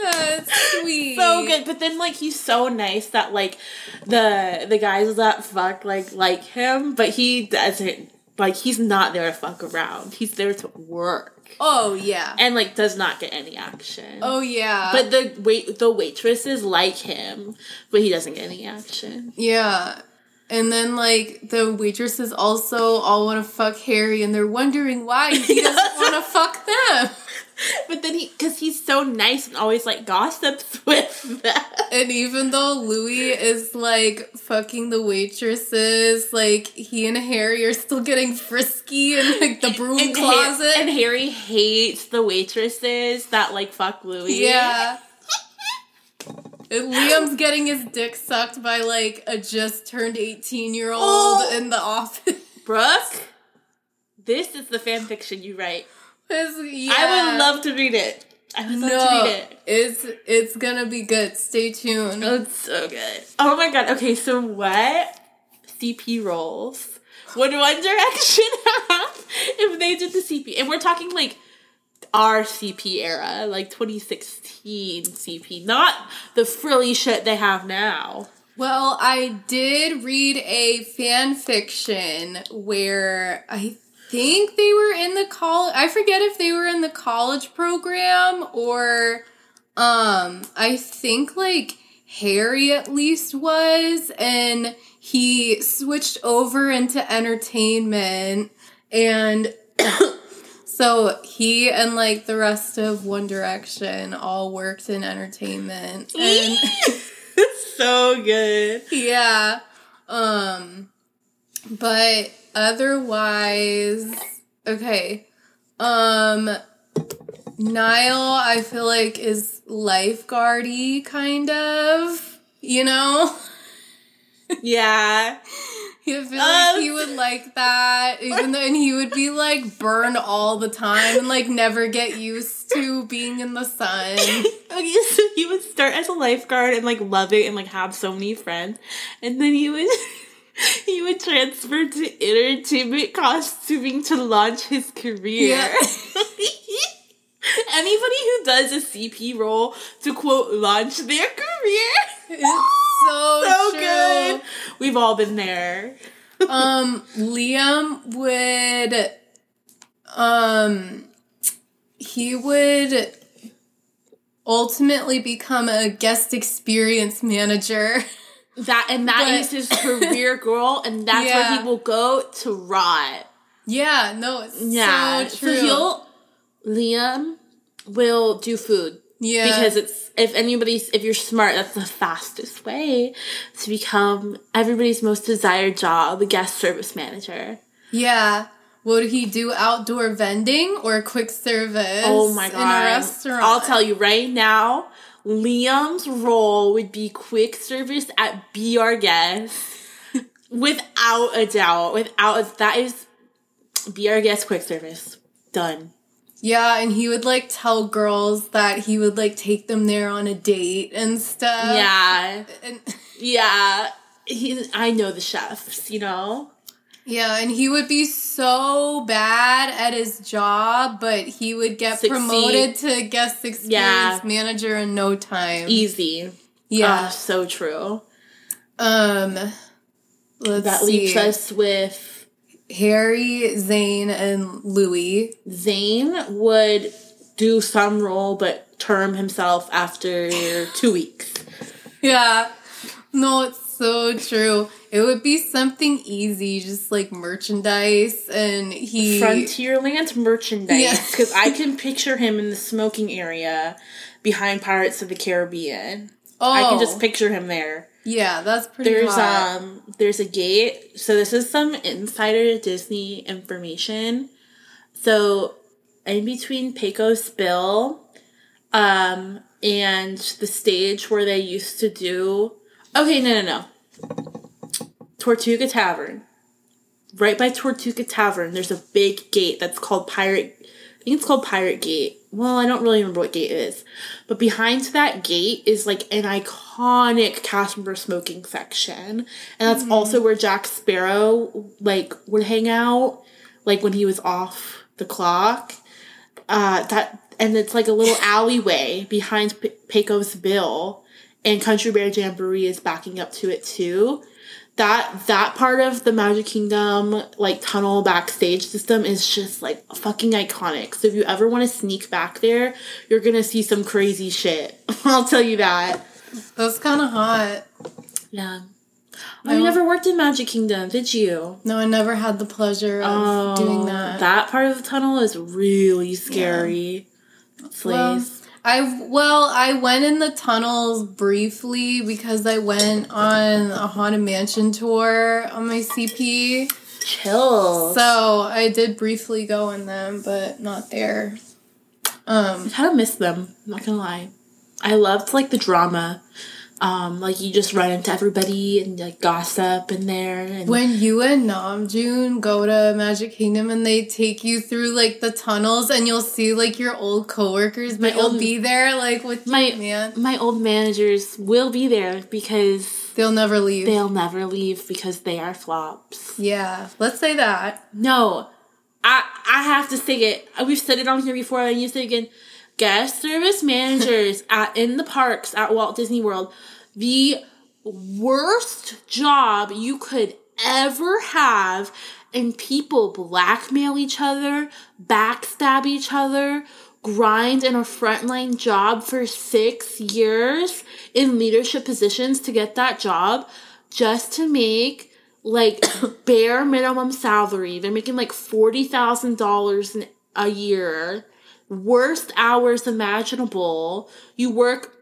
It's sweet. So good, but then like he's so nice that like the the guys that fuck like like him, but he doesn't like he's not there to fuck around. He's there to work Oh yeah. and like does not get any action. Oh yeah. But the wait the waitresses like him, but he doesn't get any action. yeah. And then like the waitresses also all want to fuck Harry, and they're wondering why he *laughs* doesn't want to fuck them. *laughs* But then he, because he's so nice and always like gossips *laughs* with them. And even though Louis is like fucking the waitresses, like he and Harry are still getting frisky in like the broom And, closet. And Harry hates the waitresses that like fuck Louis. yeah. *laughs* And Liam's getting his dick sucked by like a just turned 18 year old Oh. in the office. Brooke, this is the fan fiction you write. Yeah. I would love to read it. I would love to No, read it. it's it's gonna be good. Stay tuned. Oh, it's so good. Oh my god. Okay, so what CP roles would One Direction *laughs* have if they did the CP? And we're talking like our CP era, like 2016 CP, not the frilly shit they have now. Well, I did read a fan fiction where I think they were in the college. I forget if they were in the college program or um I think like Harry at least was and he switched over into entertainment and *coughs* so he and like the rest of One Direction all worked in entertainment and *laughs* so good. yeah. Um but otherwise okay. Um Niall I feel like is lifeguardy kind of, you know? *laughs* Yeah. I feel like Um. he would like that, even though, and he would be like burned all the time and like never get used to being in the sun. *laughs* Okay, so he would start as a lifeguard and like love it and like have so many friends, and then he would *laughs* he would transfer to entertainment costuming to launch his career. Yeah. *laughs* Anybody who does a CP role to quote launch their career, It's so, *laughs* so true. good. We've all been there. um Liam would um he would ultimately become a guest experience manager. *laughs* That and that But- is his career *laughs* goal, and that's where he will go to rot. yeah, no, it's Yeah, so true. he'll Liam will do food yeah. because it's if anybody's if you're smart, that's the fastest way to become everybody's most desired job, a guest service manager. yeah. Would he do outdoor vending or quick service? Oh my god! In a restaurant. I'll tell you right now. Liam's role would be quick service at Be Our Guest, without a doubt. Without a, that is Be Our Guest quick service done. Yeah, and he would like tell girls that he would like take them there on a date and stuff. yeah, And yeah. He, I know the chefs, you know. Yeah, and he would be so bad at his job, but he would get Succeed. promoted to guest experience Yeah. manager in no time. Easy. yeah. Oh, so true. um let's That see. leaves us with Harry, Zayn, and Louis. Zayn would do some role, but term himself after two weeks. Yeah. No, it's so true. It would be something easy, just like merchandise, and he Frontierland merchandise. Yeah. Because I can picture him in the smoking area behind Pirates of the Caribbean. Oh, I can just picture him there. yeah, that's pretty. There's hot. um there's a gate. So this is some insider Disney information. So in between Pecos Bill um and the stage where they used to do Okay, no no no. Tortuga Tavern. Right by Tortuga Tavern, there's a big gate that's called Pirate I think it's called Pirate Gate. Well, I don't really remember what gate it is. But behind that gate is like an iconic cast member smoking section. And that's also where Jack Sparrow like would hang out, like when he was off the clock. Uh that and it's like a little alleyway behind P- Pecos Bill and Country Bear Jamboree is backing up to it too. That that part of the Magic Kingdom like tunnel backstage system is just like fucking iconic. So if you ever want to sneak back there, you're gonna see some crazy shit. *laughs* I'll tell you that. That's kind of hot. Yeah. I you never worked in Magic Kingdom, did you? No, I never had the pleasure of oh, doing that. Oh, That part of the tunnel is really scary. Well, Slays. I well, I went in the tunnels briefly because I went on a haunted mansion tour on my CP. Chill. So I did briefly go in them, but not there. Um, I kind of miss them. Not gonna lie, I loved like the drama. Um, like you just run into everybody and like gossip in there. And when you and Namjoon go to Magic Kingdom and they take you through like the tunnels and you'll see like your old coworkers, but My you'll old- be there like with my man. my old managers will be there because They'll never leave. they'll never leave because they are flops. yeah, let's say that. No, I I have to say it. We've said it on here before. and you say it again. Guest service managers *laughs* at in the parks at Walt Disney World, the worst job you could ever have, and people blackmail each other, backstab each other, grind in a frontline job for six years in leadership positions to get that job just to make like *coughs* bare minimum salary. They're making like forty thousand dollars a year. Worst hours imaginable. You work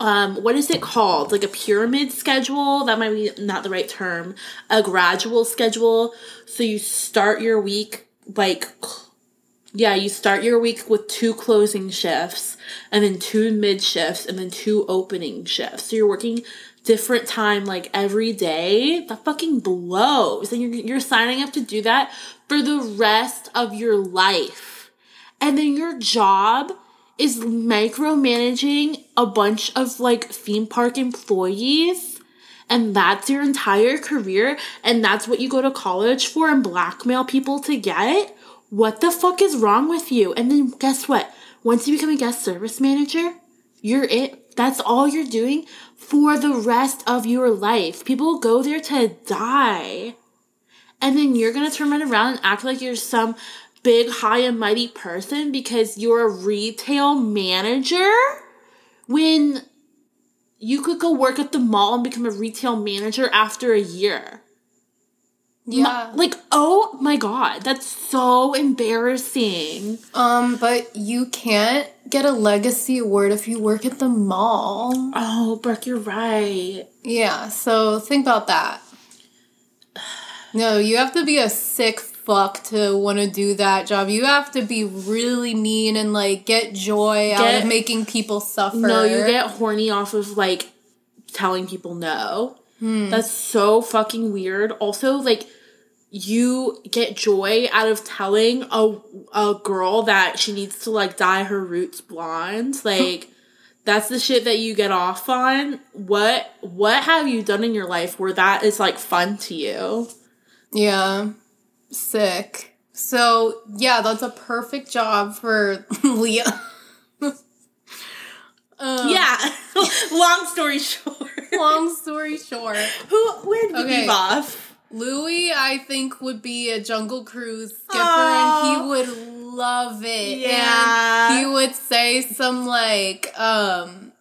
um what is it called? Like a pyramid schedule? That might be not the right term. A gradual schedule. So you start your week like yeah, you start your week with two closing shifts and then two mid shifts and then two opening shifts. So you're working different time like every day. That fucking blows. And you're you're signing up to do that for the rest of your life. And then your job is micromanaging a bunch of like theme park employees and that's your entire career and that's what you go to college for and blackmail people to get? What the fuck is wrong with you? And then guess what? Once you become a guest service manager you're it. That's all you're doing for the rest of your life. People go there to die. And then you're gonna turn right around and act like you're some big high and mighty person because you're a retail manager when you could go work at the mall and become a retail manager after a year. Yeah. Like, oh my god, that's so embarrassing. Um, but you can't get a legacy award if you work at the mall. Oh, Brooke, you're right. Yeah, so think about that. No, you have to be a sick fuck to want to do that job. You have to be really mean and like get joy out of making people suffer. No, you get horny off of like telling people no. Hmm. That's so fucking weird. Also, like you get joy out of telling a a girl that she needs to like dye her roots blonde. *laughs* Like that's the shit that you get off on. What what have you done in your life where that is like fun to you? Yeah. Sick. So, yeah, that's a perfect job for *laughs* Leah. um, Yeah. *laughs* Long story short. Long story short, Who where did we Okay. leave off? Louis, I think, would be a Jungle Cruise skipper and he would love it. Yeah. And he would say some like um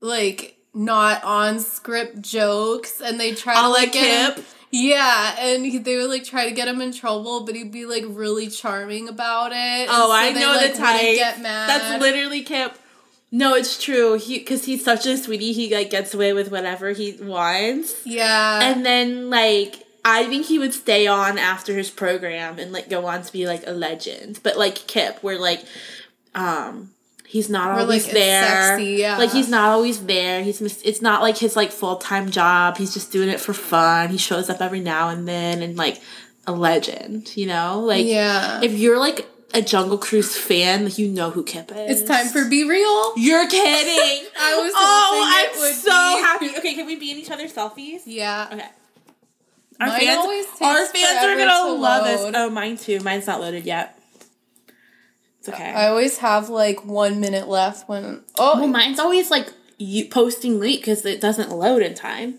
like not on script jokes and they try A to like get him, Kip? Yeah and he, they would like try to get him in trouble but he'd be like really charming about it and Oh, so I they, know like, the type. get mad That's literally Kip. No, it's true. He because he's such a sweetie. He like gets away with whatever he wants, yeah and then like I think he would stay on after his program and like go on to be like a legend. But like Kip, where like um he's not Where, always like, there. sexy, yeah. Like he's not always there. He's mis- it's not like his like full time job. He's just doing it for fun. He shows up every now and then and like a legend. You know, like yeah if you're like a Jungle Cruise fan, like, you know who Kip is. it's time for be real You're kidding. *laughs* I was oh, I'm so be. happy. *laughs* Okay, can we be in each other's selfies? yeah Okay. Our Mine fans, our fans are gonna to love this. Oh, mine too. Mine's not loaded yet. It's okay. I always have like one minute left when oh well, mine's always like you posting late because it doesn't load in time.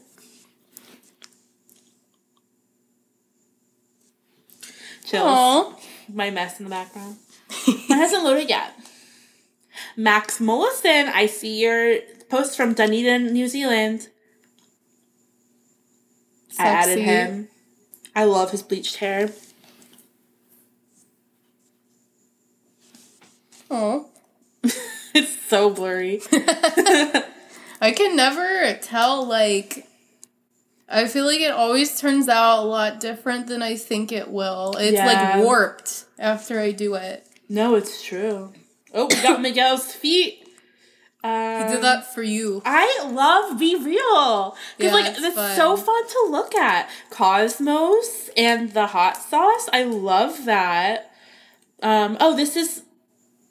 Chill. Aw. My mess in the background. Mine hasn't loaded yet. Max Mollison, I see your post from Dunedin, New Zealand. I added him. I love his bleached hair. Aw. *laughs* it's so blurry. *laughs* I can never tell, like, I feel like it always turns out a lot different than I think it will. It's Yeah. like warped after I do it. no, it's true. Oh, we got *laughs* Miguel's feet. Um, I did that for you. I love Be Real because Yeah, like it's it's fun. so fun to look at. Cosmos and the hot sauce. I love that. Um. Oh, this is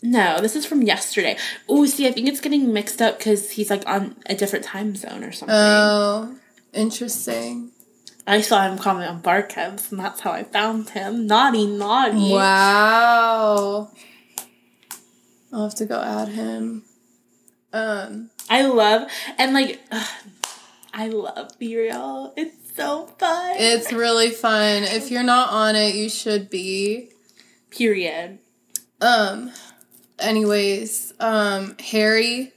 no. This is from yesterday. Oh, see, I think it's getting mixed up because he's like on a different time zone or something. Oh, interesting. I saw him comment on Barkevs, and that's how I found him. Naughty, naughty. Wow. I'll have to go add him. Um, I love and like ugh, I love Be Real. It's so fun. it's really fun. If you're not on it, you should be. Period. Um, anyways, um, Harry,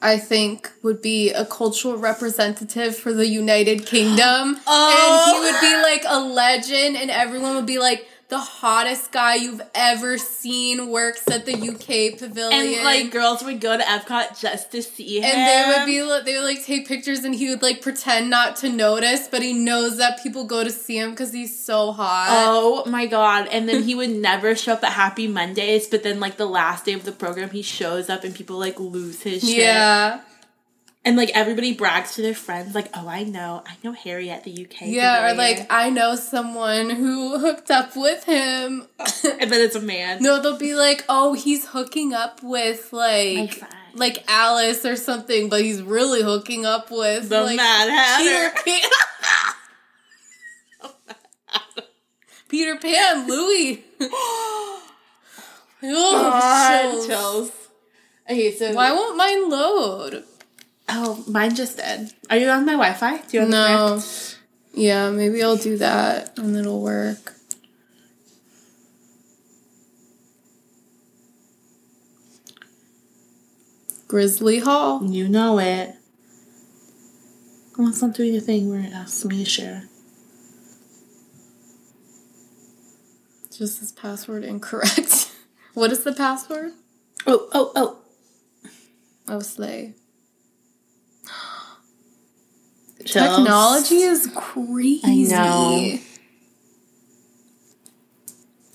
I think, would be a cultural representative for the United Kingdom. *gasps* Oh. And he would be like a legend, and everyone would be like, the hottest guy you've ever seen works at the UK pavilion. And like girls would go to Epcot just to see him. and they would be they would like take pictures and he would like pretend not to notice but he knows that people go to see him because he's so hot Oh my god. And then he would never show up at Happy Mondays, but then like the last day of the program he shows up and people like lose his shit. yeah And like everybody brags to their friends, like, oh I know, I know Harry at the UK. Yeah, or like I know someone who hooked up with him. *laughs* and then it's a man. no, they'll be like, "Oh, he's hooking up with like like Alice or something," but he's really hooking up with the like Mad Hatter. Peter Pan. *laughs* Peter Pan, Louis. *gasps* oh, God, chills. chills. Okay, so Why won't mine load? Oh, mine just did. Are you on my Wi-Fi? Do you No. Yeah, maybe I'll do that and it'll work. Grizzly Hall. You know it. Well, it's not doing a thing where it asks me to share. Just this password incorrect. *laughs* what is the password? Oh, oh, oh. Oh, slay. Chills. Technology is crazy. I know.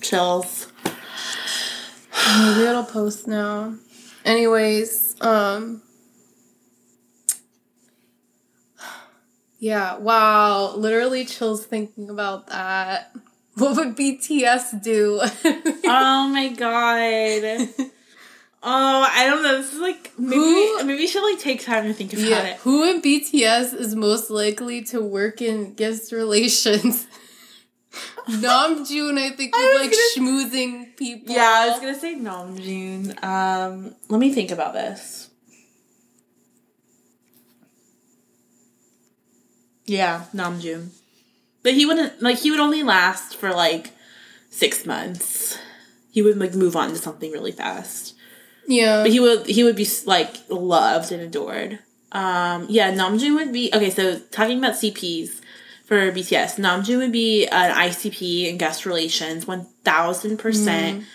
Chills. Maybe it'll post now. Anyways, um Yeah, wow. Literally chills thinking about that. What would BTS do? *laughs* oh my god. *laughs* Oh, I don't know. This is like maybe Who- maybe should like take time to think about yeah. it. Who in BTS is most likely to work in guest relations? *laughs* Namjoon, I think, I was like schmoozing people. Yeah, I was gonna say Namjoon. Um, let me think about this. Yeah, Namjoon. But he wouldn't like he would only last for like six months. He would like move on to something really fast. Yeah. But he would he would be like loved and adored. Um, yeah, Namjoon would be okay. So talking about CPs for BTS, Namjoon would be an ICP in guest relations, one thousand percent.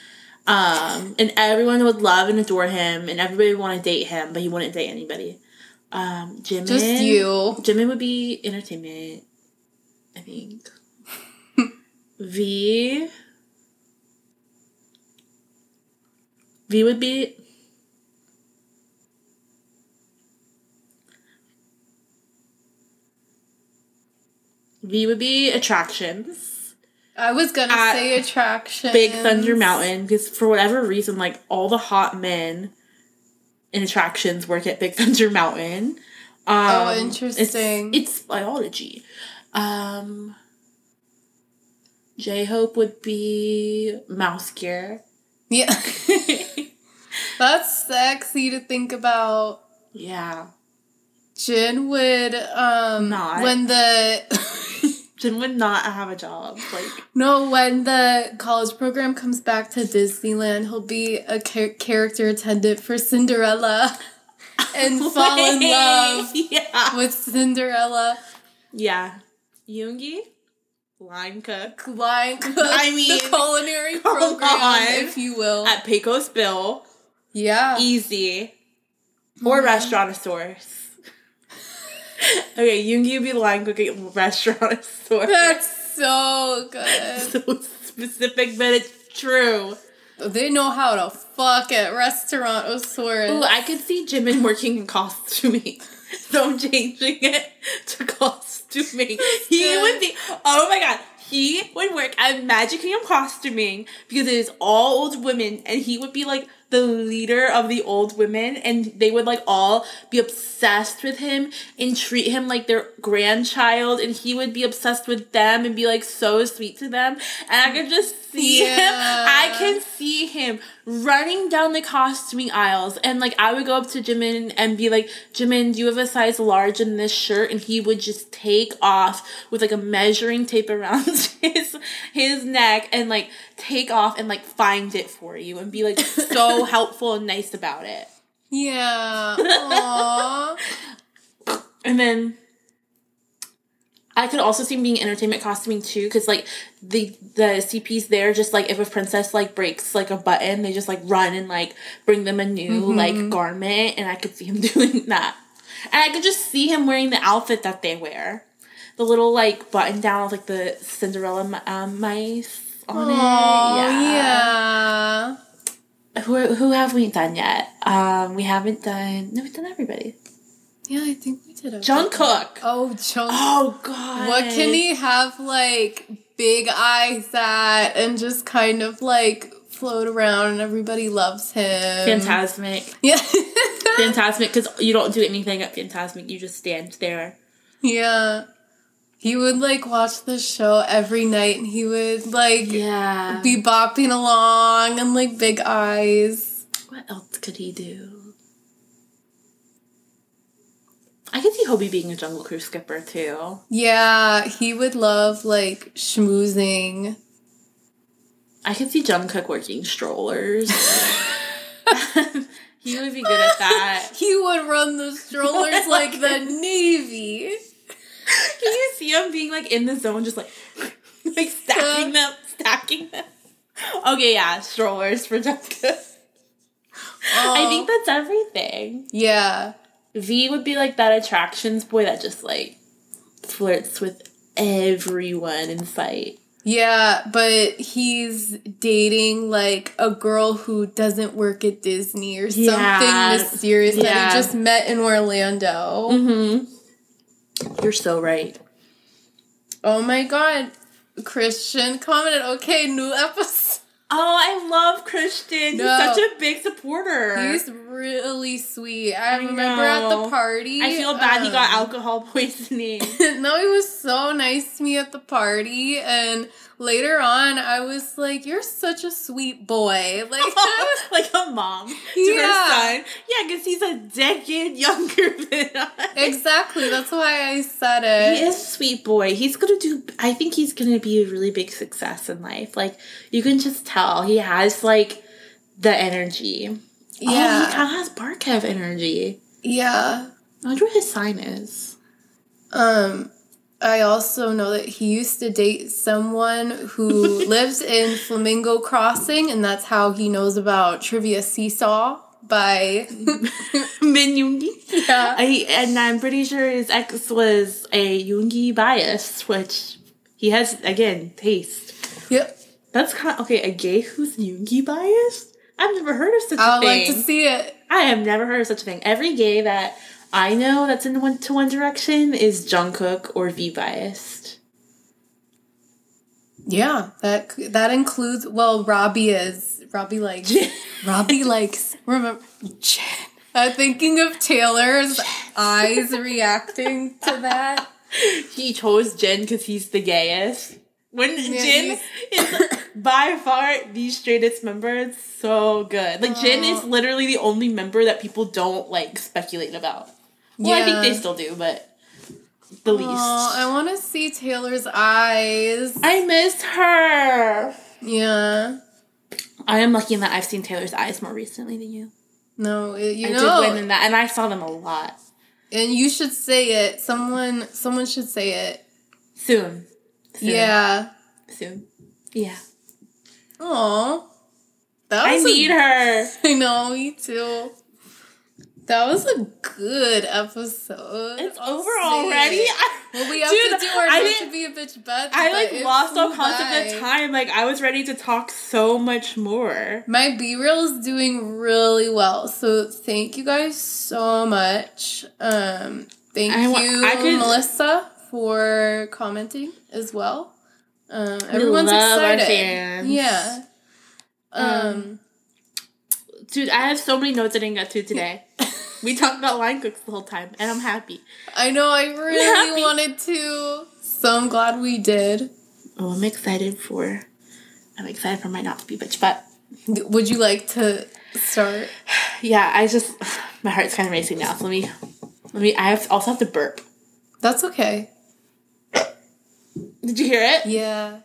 Um, and everyone would love and adore him, and everybody would want to date him, but he wouldn't date anybody. Um, Jimin, Just you. Jimin would be entertainment. I think. *laughs* V. V would be V would be attractions. I was gonna say attraction. Big Thunder Mountain, because for whatever reason, like all the hot men in attractions work at Big *laughs* Thunder Mountain. Um, Oh, it's- interesting. It's, biology. Um, J Hope would be MouseGear. Yeah. *laughs* That's sexy to think about. yeah. Jin would um Not. when the *laughs* Jin would not have a job. Like, no when the college program comes back to Disneyland, he'll be a char- character attendant for Cinderella *laughs* and fall in love Yeah. with Cinderella. Yeah. Yoongi, line cook Line cook, I mean, the culinary program, on. if you will. at Pecos Bill. yeah. Easy. Or mm-hmm. Restaurantosaurus. *laughs* okay, would be line cooking at Restaurantosaurus. That's so *laughs* good. so specific, but it's true. They know how to fuck at restaurant Ooh, I could see Jimin working in costuming. *laughs* So I'm changing it to costuming. He good. would be oh my god. He would work at Magic Kingdom costuming because it is all old women and he would be like the leader of the old women and they would like all be obsessed with him and treat him like their grandchild and he would be obsessed with them and be like so sweet to them. And I could just see him I can see him running down the costuming aisles and like I would go up to Jimin and be like, Jimin, do you have a size large in this shirt? And he would just take off with like a measuring tape around *laughs* his his neck and like take off and like find it for you and be like so *laughs* helpful and nice about it. Yeah. *laughs* Aww. And then I could also see him being entertainment costuming too, because like the the CPs there, just like if a princess like breaks like a button, they just like run and like bring them a new like garment, and I could see him *laughs* doing that, and I could just see him wearing the outfit that they wear, the little like button down with like the Cinderella um, mice on Oh it. yeah. Who who have we done yet? Um, we haven't done. No, we've done everybody. Yeah, I think did. a Jungkook. Oh, Jungkook. Oh God. What can he have like big eyes at and just kind of like float around and everybody loves him? Fantasmic. Yeah. *laughs* Fantasmic, because you don't do anything at Fantasmic. You just stand there. yeah. He would like watch the show every night and he would like Yeah. be bopping along and like big eyes. what else could he do? I could see Hobie being a Jungle Cruise skipper too. Yeah, he would love like schmoozing. I could see Jungkook working strollers. *laughs* *laughs* he would be good at that. *laughs* He would run the strollers like the Navy. Can you see him being like in the zone, just like like stacking them, stacking them? Okay, yeah, strollers for Jungkook. I think that's everything. Yeah. V would be like that attractions boy that just like flirts with everyone in sight. Yeah, but he's dating like a girl who doesn't work at Disney or something Yeah. mysterious that Yeah. he just met in Orlando. Mm-hmm. You're so right. Oh my god. Christian commented, okay, new episode. Oh, I love Christian. No. He's such a big supporter. He's really sweet. I, I remember at the party. I feel bad he got um, alcohol poisoning. *laughs* no, he was so nice to me at the party, and later on, I was like, "You're such a sweet boy." *laughs* Like, *laughs* like a mom to Yeah. her son. Yeah, because he's a decade *laughs* younger than us. exactly. That's why I said it. He is a sweet boy. He's gonna do. I think he's gonna be a really big success in life. Like you can just tell he has like the energy. Oh, Yeah. he kind of has Barkev energy. Yeah. I wonder what his sign is. Um, I also know that he used to date someone who *laughs* lives in Flamingo Crossing, and that's how he knows about Trivia Seesaw by. *laughs* Min Yoongi. yeah. I, and I'm pretty sure his ex was a Yoongi bias, which he has again taste. Yep. That's kind of okay. A gay who's Yoongi biased? I've never heard of such a I would thing. like to see it. I have never heard of such a thing. Every gay that I know that's in the one to One Direction is Jungkook or V biased. Yeah, that that includes. Well, Robbie is Robbie likes *laughs* Robbie likes. Remember, I'm thinking of Taylor's eyes reacting to that. *laughs* He chose Jin because he's the gayest. When Yeah, Jin is *laughs* by far the straightest member, it's so good. Like Jin is literally the only member that people don't like speculate about. Well, I think they still do, but the least. Oh, I want to see Taylor's eyes. I miss her. Yeah. I am lucky in that I've seen Taylor's eyes more recently than you. No, it- you I know, did win in that, and I saw them a lot. and you should say it. Someone, someone should say it. Soon. Soon. Yeah. Soon. Yeah. Oh, that I a- need her. *laughs* I know, me too. That was a good episode. It's I'll over already. it. Well, we have Dude, to do our I didn't- to be a bitch but I like lost all concept of time. Like I was ready to talk so much more. My B reel is doing really well, so thank you guys so much. Um, thank I you, I could- Melissa, for commenting as well. Um, everyone's excited. Yeah. Um, Um, Dude, I have so many notes I didn't get to today. *laughs* we talked about line cooks the whole time, and I'm happy. I know I really wanted to, so I'm glad we did. Oh, I'm excited for. I'm excited for my not to be bitch, but Would you like to start? yeah, I just my heart's kind of racing now. So let me, let me. I have also have to burp. That's okay. Did you hear it? Yeah.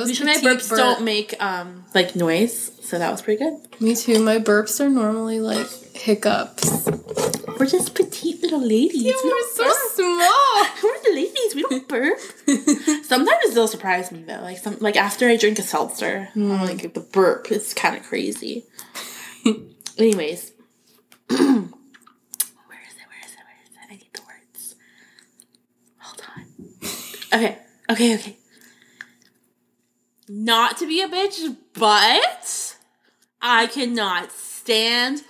Was Usually my burps burp. don't make um like noise, so that was pretty good. Me too. My burps are normally like hiccups. We're just petite little ladies. we We're so burp. small. *laughs* We're the ladies. We don't burp. *laughs* Sometimes they'll surprise me though. Like some like after I drink a seltzer, I'm like the burp is kind of crazy. *laughs* Anyways, *clears throat* where is it? Where is it? Where is it? I need the words. Hold on. Okay. Okay. Okay. Not to be a bitch, but I cannot stand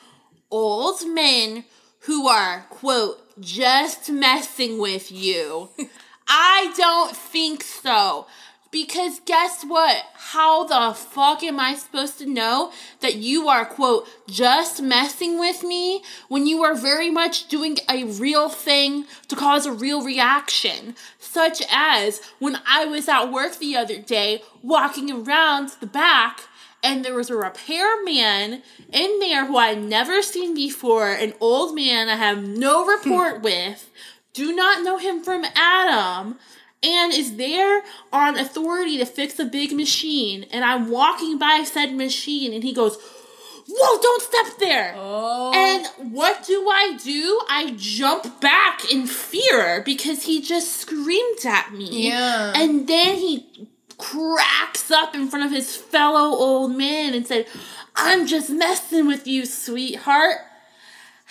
old men who are, quote, just messing with you. *laughs* I don't think so. Because guess what? How the fuck am I supposed to know that you are, quote, just messing with me when you are very much doing a real thing to cause a real reaction? Such as when I was at work the other day walking around the back and there was a repairman in there who I'd never seen before, an old man I have no hmm. rapport with, do not know him from Adam, and is there on authority to fix a big machine. And I'm walking by said machine, and he goes, Whoa, don't step there! Oh. And what do I do? I jump back in fear because he just screamed at me. Yeah. And then he cracks up in front of his fellow old man and said, I'm just messing with you, sweetheart.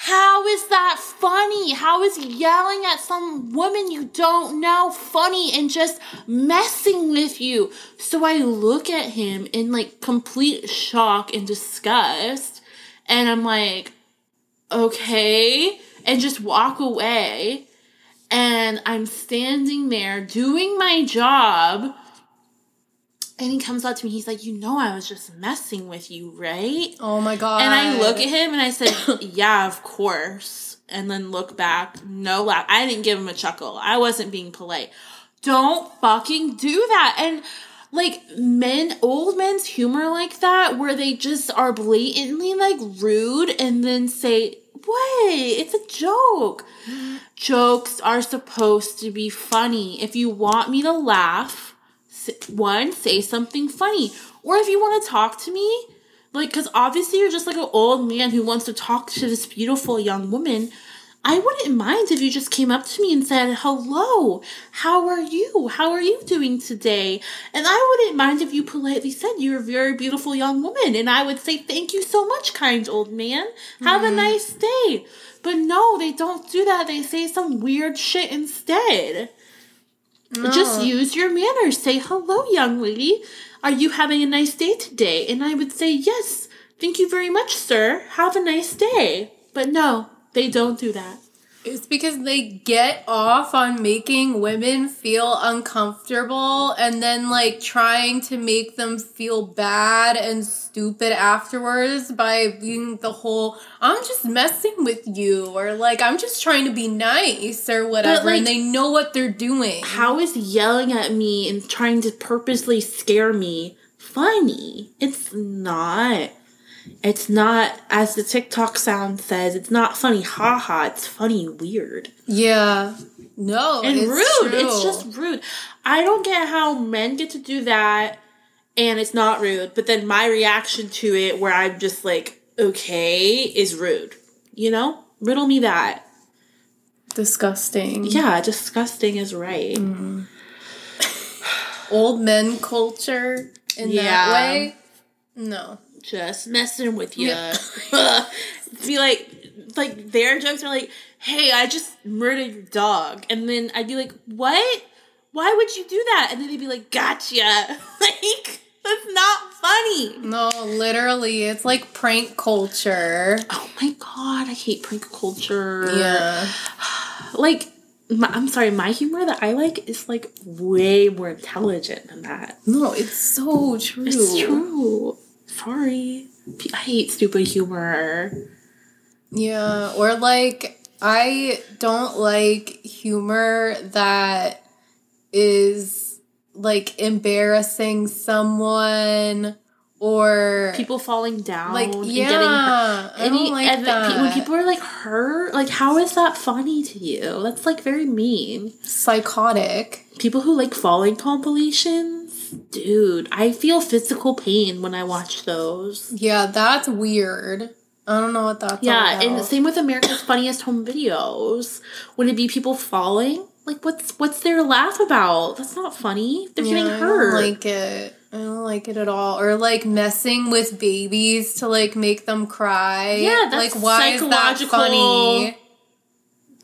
How is that funny? How is yelling at some woman you don't know funny and just messing with you? So I look at him in like complete shock and disgust, and I'm like, okay, and just walk away. And I'm standing there doing my job. And he comes up to me, he's like, You know, I was just messing with you, right? oh my god. And I look at him and I said, *coughs* Yeah, of course. And then look back, no laugh. I didn't give him a chuckle. I wasn't being polite. Don't fucking do that. And like men, old men's humor like that, where they just are blatantly like rude and then say, Wait, it's a joke. Mm-hmm. Jokes are supposed to be funny. If you want me to laugh, one, say something funny. Or if you want to talk to me, like, because obviously you're just like an old man who wants to talk to this beautiful young woman. I wouldn't mind if you just came up to me and said, Hello, how are you? How are you doing today? And I wouldn't mind if you politely said, You're a very beautiful young woman. And I would say, Thank you so much, kind old man. Have a mm-hmm. nice day. But no, they don't do that. They say some weird shit instead. Just use your manners. Say, hello, young lady. Are you having a nice day today? And I would say, yes. Thank you very much, sir. Have a nice day. But no, they don't do that. It's because they get off on making women feel uncomfortable and then like trying to make them feel bad and stupid afterwards by being the whole I'm just messing with you or like I'm just trying to be nice or whatever like- and they know what they're doing. How is yelling at me and trying to purposely scare me funny? It's not. It's not, as the TikTok sound says, it's not funny, haha. It's funny, weird. Yeah. No, and it's rude. true. It's just rude. I don't get how men get to do that and it's not rude, but then my reaction to it, where I'm just like, okay, is rude. You know? Riddle me that. disgusting. Yeah, disgusting is right. Mm. Old men culture in Yeah. that way. No. Just messing with you. Yeah. *laughs* be like, like their jokes are like, hey, I just murdered your dog. And then I'd be like, what? Why would you do that? And then they'd be like, gotcha. *laughs* like, that's not funny. No, literally, it's like prank culture. Oh my god, I hate prank culture. Yeah. *sighs* Like, my, I'm sorry, my humor that I like is like way more intelligent than that. No, it's so true. It's true. Sorry. I hate stupid humor. Yeah, or like I don't like humor that is like embarrassing someone or People falling down like and yeah, getting hurt. I Any, like and pe- when people are like hurt, like how is that funny to you? That's like very mean. psychotic. People who like falling compilations, dude, I feel physical pain when I watch those. Yeah, that's weird. I don't know what that's Yeah, and same with America's *clears throat* Funniest Home Videos. Would it be people falling? Like, what's what's there to laugh about? That's not funny. They're Yeah, getting I hurt. don't like it. I don't like it at all. Or like messing with babies to like make them cry. Yeah, that's like why is that psychological. funny?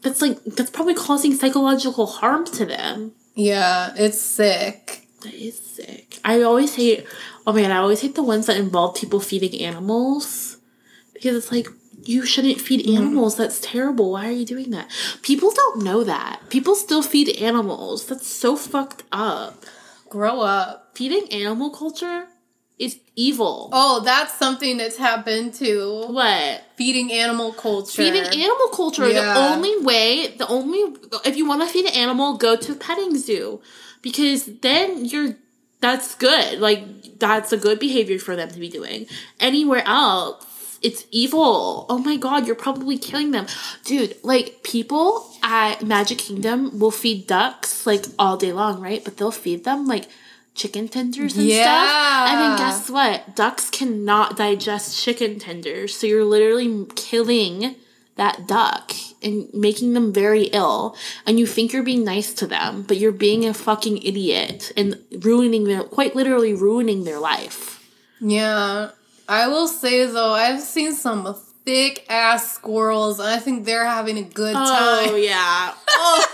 that's like that's probably causing psychological harm to them. Yeah, it's sick. That is sick. I always hate. Oh man, I always hate the ones that involve people feeding animals because it's like you shouldn't feed Mm-hmm. animals. That's terrible. Why are you doing that? People don't know that. People still feed animals. That's so fucked up. Grow up. Feeding animal culture is evil. Oh, that's something that's happened too. What? Feeding animal culture. Feeding animal culture, the only way, the only, if you want to feed an animal, go to a petting zoo. Because then you're, that's good. Like, that's a good behavior for them to be doing. Anywhere else, it's evil. Oh my god, you're probably killing them. Dude, like, people at Magic Kingdom will feed ducks, like, all day long, right? But they'll feed them, like, chicken tenders and stuff. And then Yeah. guess what? Ducks cannot digest chicken tenders. So you're literally killing that duck and making them very ill. And you think you're being nice to them, but you're being a fucking idiot and ruining their, quite literally ruining their life. Yeah. I will say though, I've seen some thick ass squirrels and I think they're having a good Oh, time. Oh yeah. *laughs*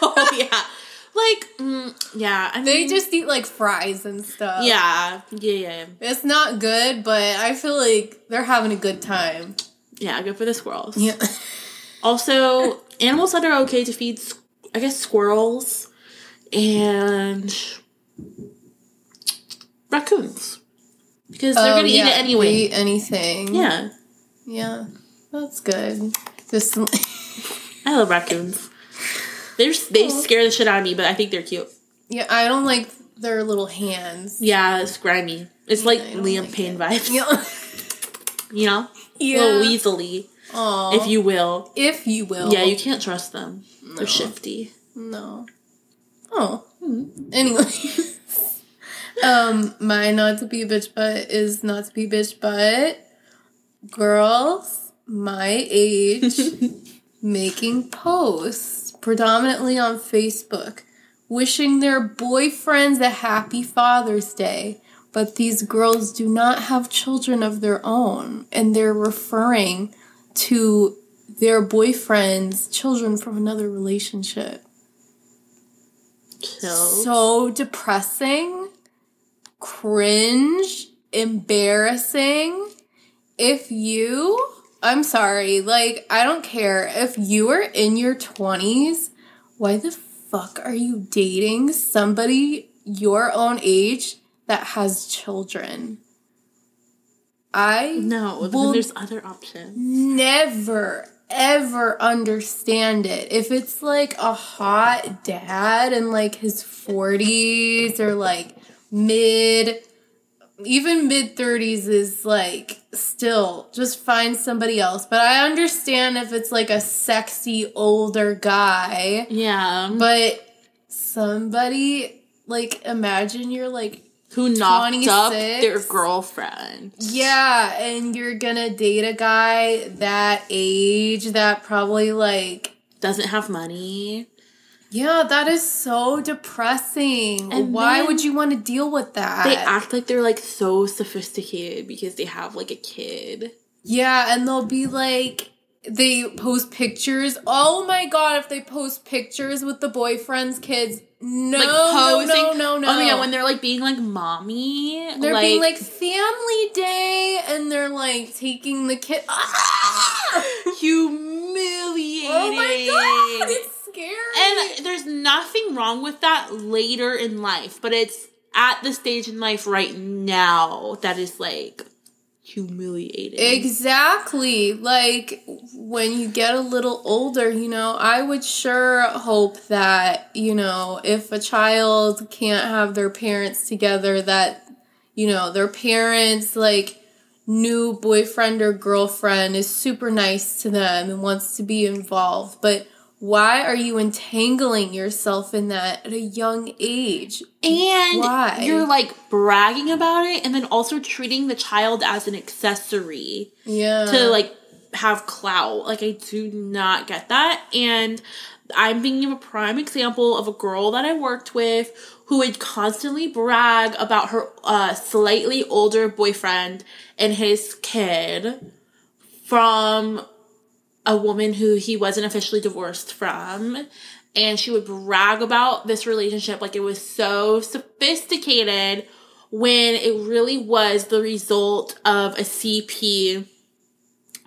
Oh, yeah. Like, mm, yeah. I mean, They just eat like fries and stuff. yeah. Yeah, yeah. It's not good, but I feel like they're having a good time. Yeah, good for the squirrels. Yeah. *laughs* Also, animals that are okay to feed, I guess, squirrels and raccoons. Because they're Oh, going to yeah, eat it anyway. Eat anything. Yeah. Yeah. That's good. Just *laughs* I love raccoons. They're, they scare the shit out of me, but I think they're cute. Yeah, I don't like their little hands. Yeah, it's grimy. It's like Liam like Payne it. vibes. Yeah. *laughs* You know? *laughs* yeah. Little weaselly, Aw. if you will. if you will. Yeah, you can't trust them. They're shifty. No. Oh. Hmm. Anyway. *laughs* um, my not to be a bitch butt is not to be bitch butt. Girls my age *laughs* making posts, predominantly on Facebook, wishing their boyfriends a happy Father's Day. But these girls do not have children of their own, and they're referring to their boyfriend's children from another relationship. So depressing, cringe, embarrassing. If you, I'm sorry, like, I don't care. If you are in your 20s, why the fuck are you dating somebody your own age that has children? I no, then there's other options. never ever understand it. If it's like a hot dad in like his 40s or like mid even mid 30s is like still just find somebody else. But I understand if it's like a sexy older guy, Yeah. but somebody like imagine you're like Who knocked up 26? their girlfriend. yeah, and you're gonna date a guy that age that probably like Doesn't have money. yeah, that is so depressing. And Why would you want to deal with that? They act like they're like so sophisticated because they have like a kid. yeah, and they'll be like they post pictures. Oh my god, if they post pictures with the boyfriend's kids, no, like no, posing. no, no, no. Oh my god, when they're like being like mommy. they're being like family day, and they're like taking the kid. Ah! *laughs* humiliating. Oh my god, it's scary. And there's nothing wrong with that later in life, but it's at the stage in life right now that is like humiliating. Exactly. Like when you get a little older, you know, I would sure hope that, you know, if a child can't have their parents together, that, you know, their parents, like, new boyfriend or girlfriend is super nice to them and wants to be involved. But why are you entangling yourself in that at a young age? and Why? you're like bragging about it and then also treating the child as an accessory Yeah. to like have clout. Like I do not get that. And I'm thinking of a prime example of a girl that I worked with who would constantly brag about her uh, slightly older boyfriend and his kid from a woman who he wasn't officially divorced from. And she would brag about this relationship like it was so sophisticated when it really was the result of a CP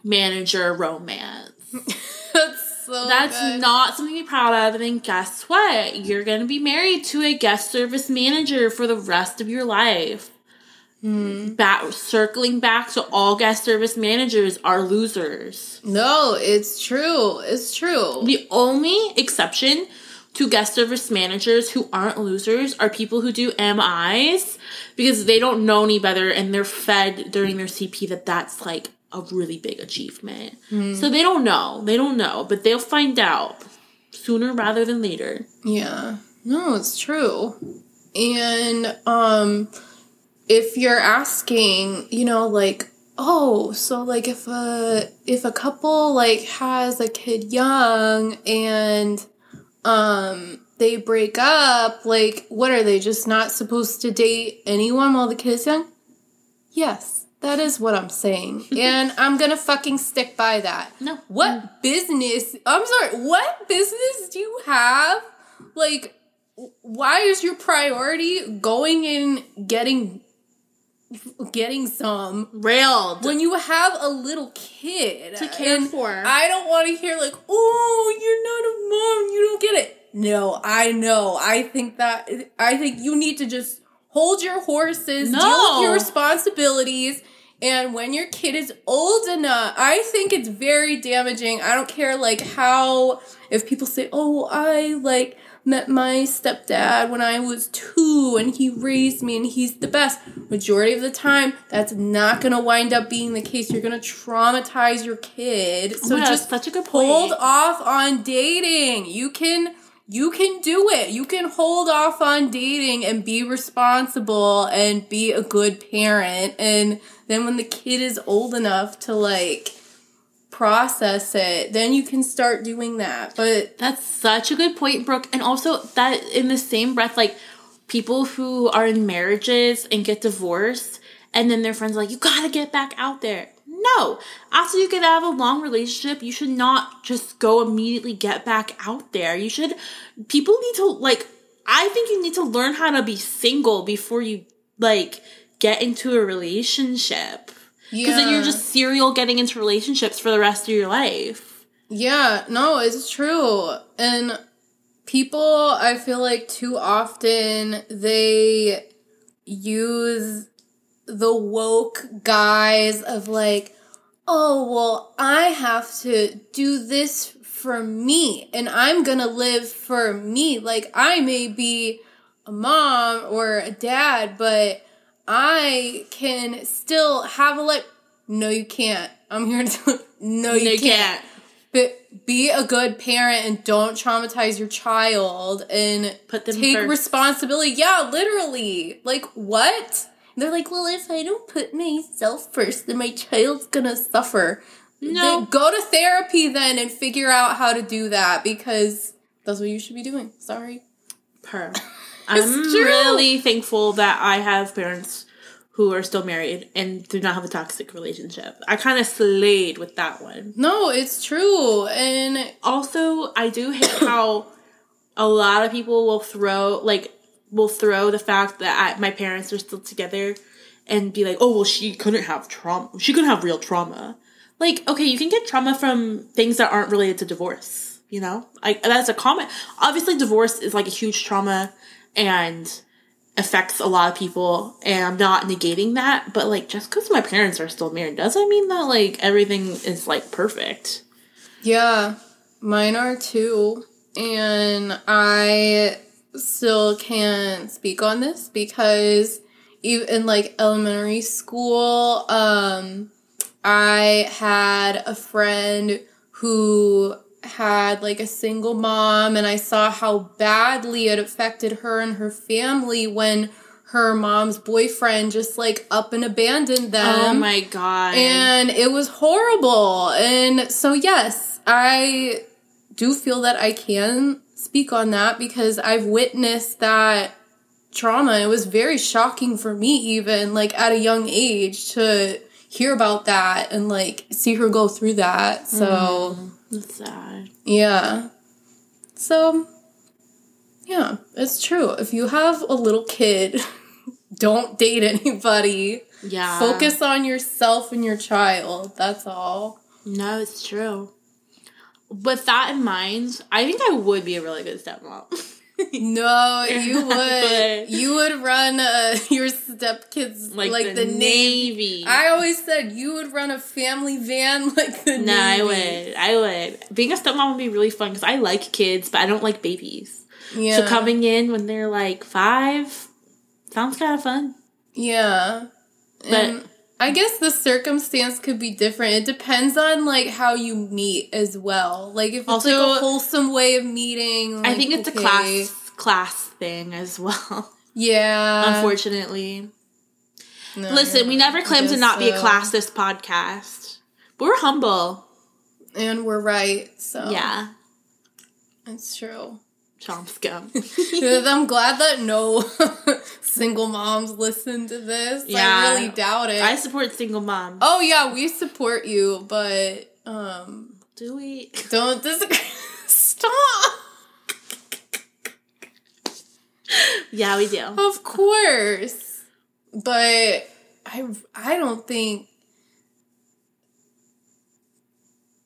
manager romance. *laughs* That's so That's good. not something to be proud of. And then guess what? You're going to be married to a guest service manager for the rest of your life. Back, circling back to all guest service managers are losers. No, it's true. It's true. The only exception to guest service managers who aren't losers are people who do MIs because they don't know any better and they're fed during their CP that that's like a really big achievement. So they don't know. They don't know, but they'll find out sooner rather than later. Yeah. No, it's true. And um if you're asking, you know, like, oh, so like if a if a couple like has a kid young and um they break up, like what are they just not supposed to date anyone while the kid is young? Yes. That is what I'm saying. *laughs* and I'm going to fucking stick by that. No. What business? I'm sorry. What business do you have? Like, why is your priority going and getting getting some Railed. when you have a little kid To care for. I don't want to hear like, "Oh, you're not a mom. You don't get it." No, I know. I think that I think you need to just hold your horses, deal with your responsibilities. And when your kid is old enough, I think it's very damaging. I don't care like how if people say, "Oh, I like met my stepdad when I was 2 and he raised me and he's the best." Majority of the time, that's not going to wind up being the case. You're going to traumatize your kid. Oh so Oh just such a good point. hold off on dating. You can you can do it. You can hold off on dating and be responsible and be a good parent. And then when the kid is old enough to like process it, then you can start doing that. But That's such a good point, Brooke. And also that in the same breath, like people who are in marriages and get divorced, and then their friends like, you gotta get back out there. No. After you get out of a long relationship, you should not just go immediately get back out there. You should people need to like I think you need to learn how to be single before you like get into a relationship. Because then you're just serial getting into relationships for the rest of your life. Yeah, no, it's true. And people, I feel like too often they use the woke guise of like, oh, well, I have to do this for me and I'm gonna live for me. Like, I may be a mom or a dad, but I can still have a life. No, you can't. I'm here to. No, you, No, you can't. But be a good parent and don't traumatize your child and Put them take first. responsibility. Yeah, literally. Like what? They're like, well, if I don't put myself first, then my child's gonna suffer. No. Then go to therapy then and figure out how to do that because that's what you should be doing. Sorry. Her. *laughs* I'm really thankful that I have parents who are still married and do not have a toxic relationship. I kind of slayed with that one. No, it's true. And Also, I do hate *coughs* how a lot of people will throw like will throw the fact that I, my parents are still together and be like, "Oh, well, she couldn't have trauma. She couldn't have real trauma." Like, okay, you can get trauma from things that aren't related to divorce. You know, like that's a common. Obviously, divorce is like a huge trauma and affects a lot of people, and I'm not negating that. But like, just because my parents are still married doesn't mean that like everything is like perfect. Yeah, mine are too. And I still can't speak on this because even in like elementary school, um, I had a friend who had like a single mom and I saw how badly it affected her and her family when her mom's boyfriend just like up and abandoned them. oh my god! And it was horrible. And so, yes, I do feel that I can speak on that because I've witnessed that trauma. It was very shocking for me, even like at a young age, to hear about that and like see her go through that. So, mm. That's sad. yeah. So, yeah, it's true. If you have a little kid, *laughs* don't date anybody. Yeah. Focus on yourself and your child. That's all. No, it's true. With that in mind, I think I would be a really good stepmom. *laughs* No, you *laughs* would. You would run uh, *laughs* your stepkids like, like, the, the, Navy. Navy. I always said you would run a family van *laughs* like the no, I would. I would. Being a stepmom would be really fun because I like kids, but I don't like babies. Yeah. So coming in when they're like five sounds kind of fun. Yeah. But- And I guess the circumstance could be different. It depends on like how you meet as well. Like if it's Also- like a wholesome way of meeting. I think it's okay. a class class thing as well. *laughs* Yeah. unfortunately. No, Listen, we never claim to not be a uh, classist podcast. But we're humble. And we're right. So Yeah. That's true. Chomp scum. *laughs* I'm glad that no *laughs* single moms listen to this. Yeah. I really doubt it. I support single moms. oh yeah, we support you, but um Do we? don't disagree. *laughs* Stop. Yeah, we do. Of course. But I I don't think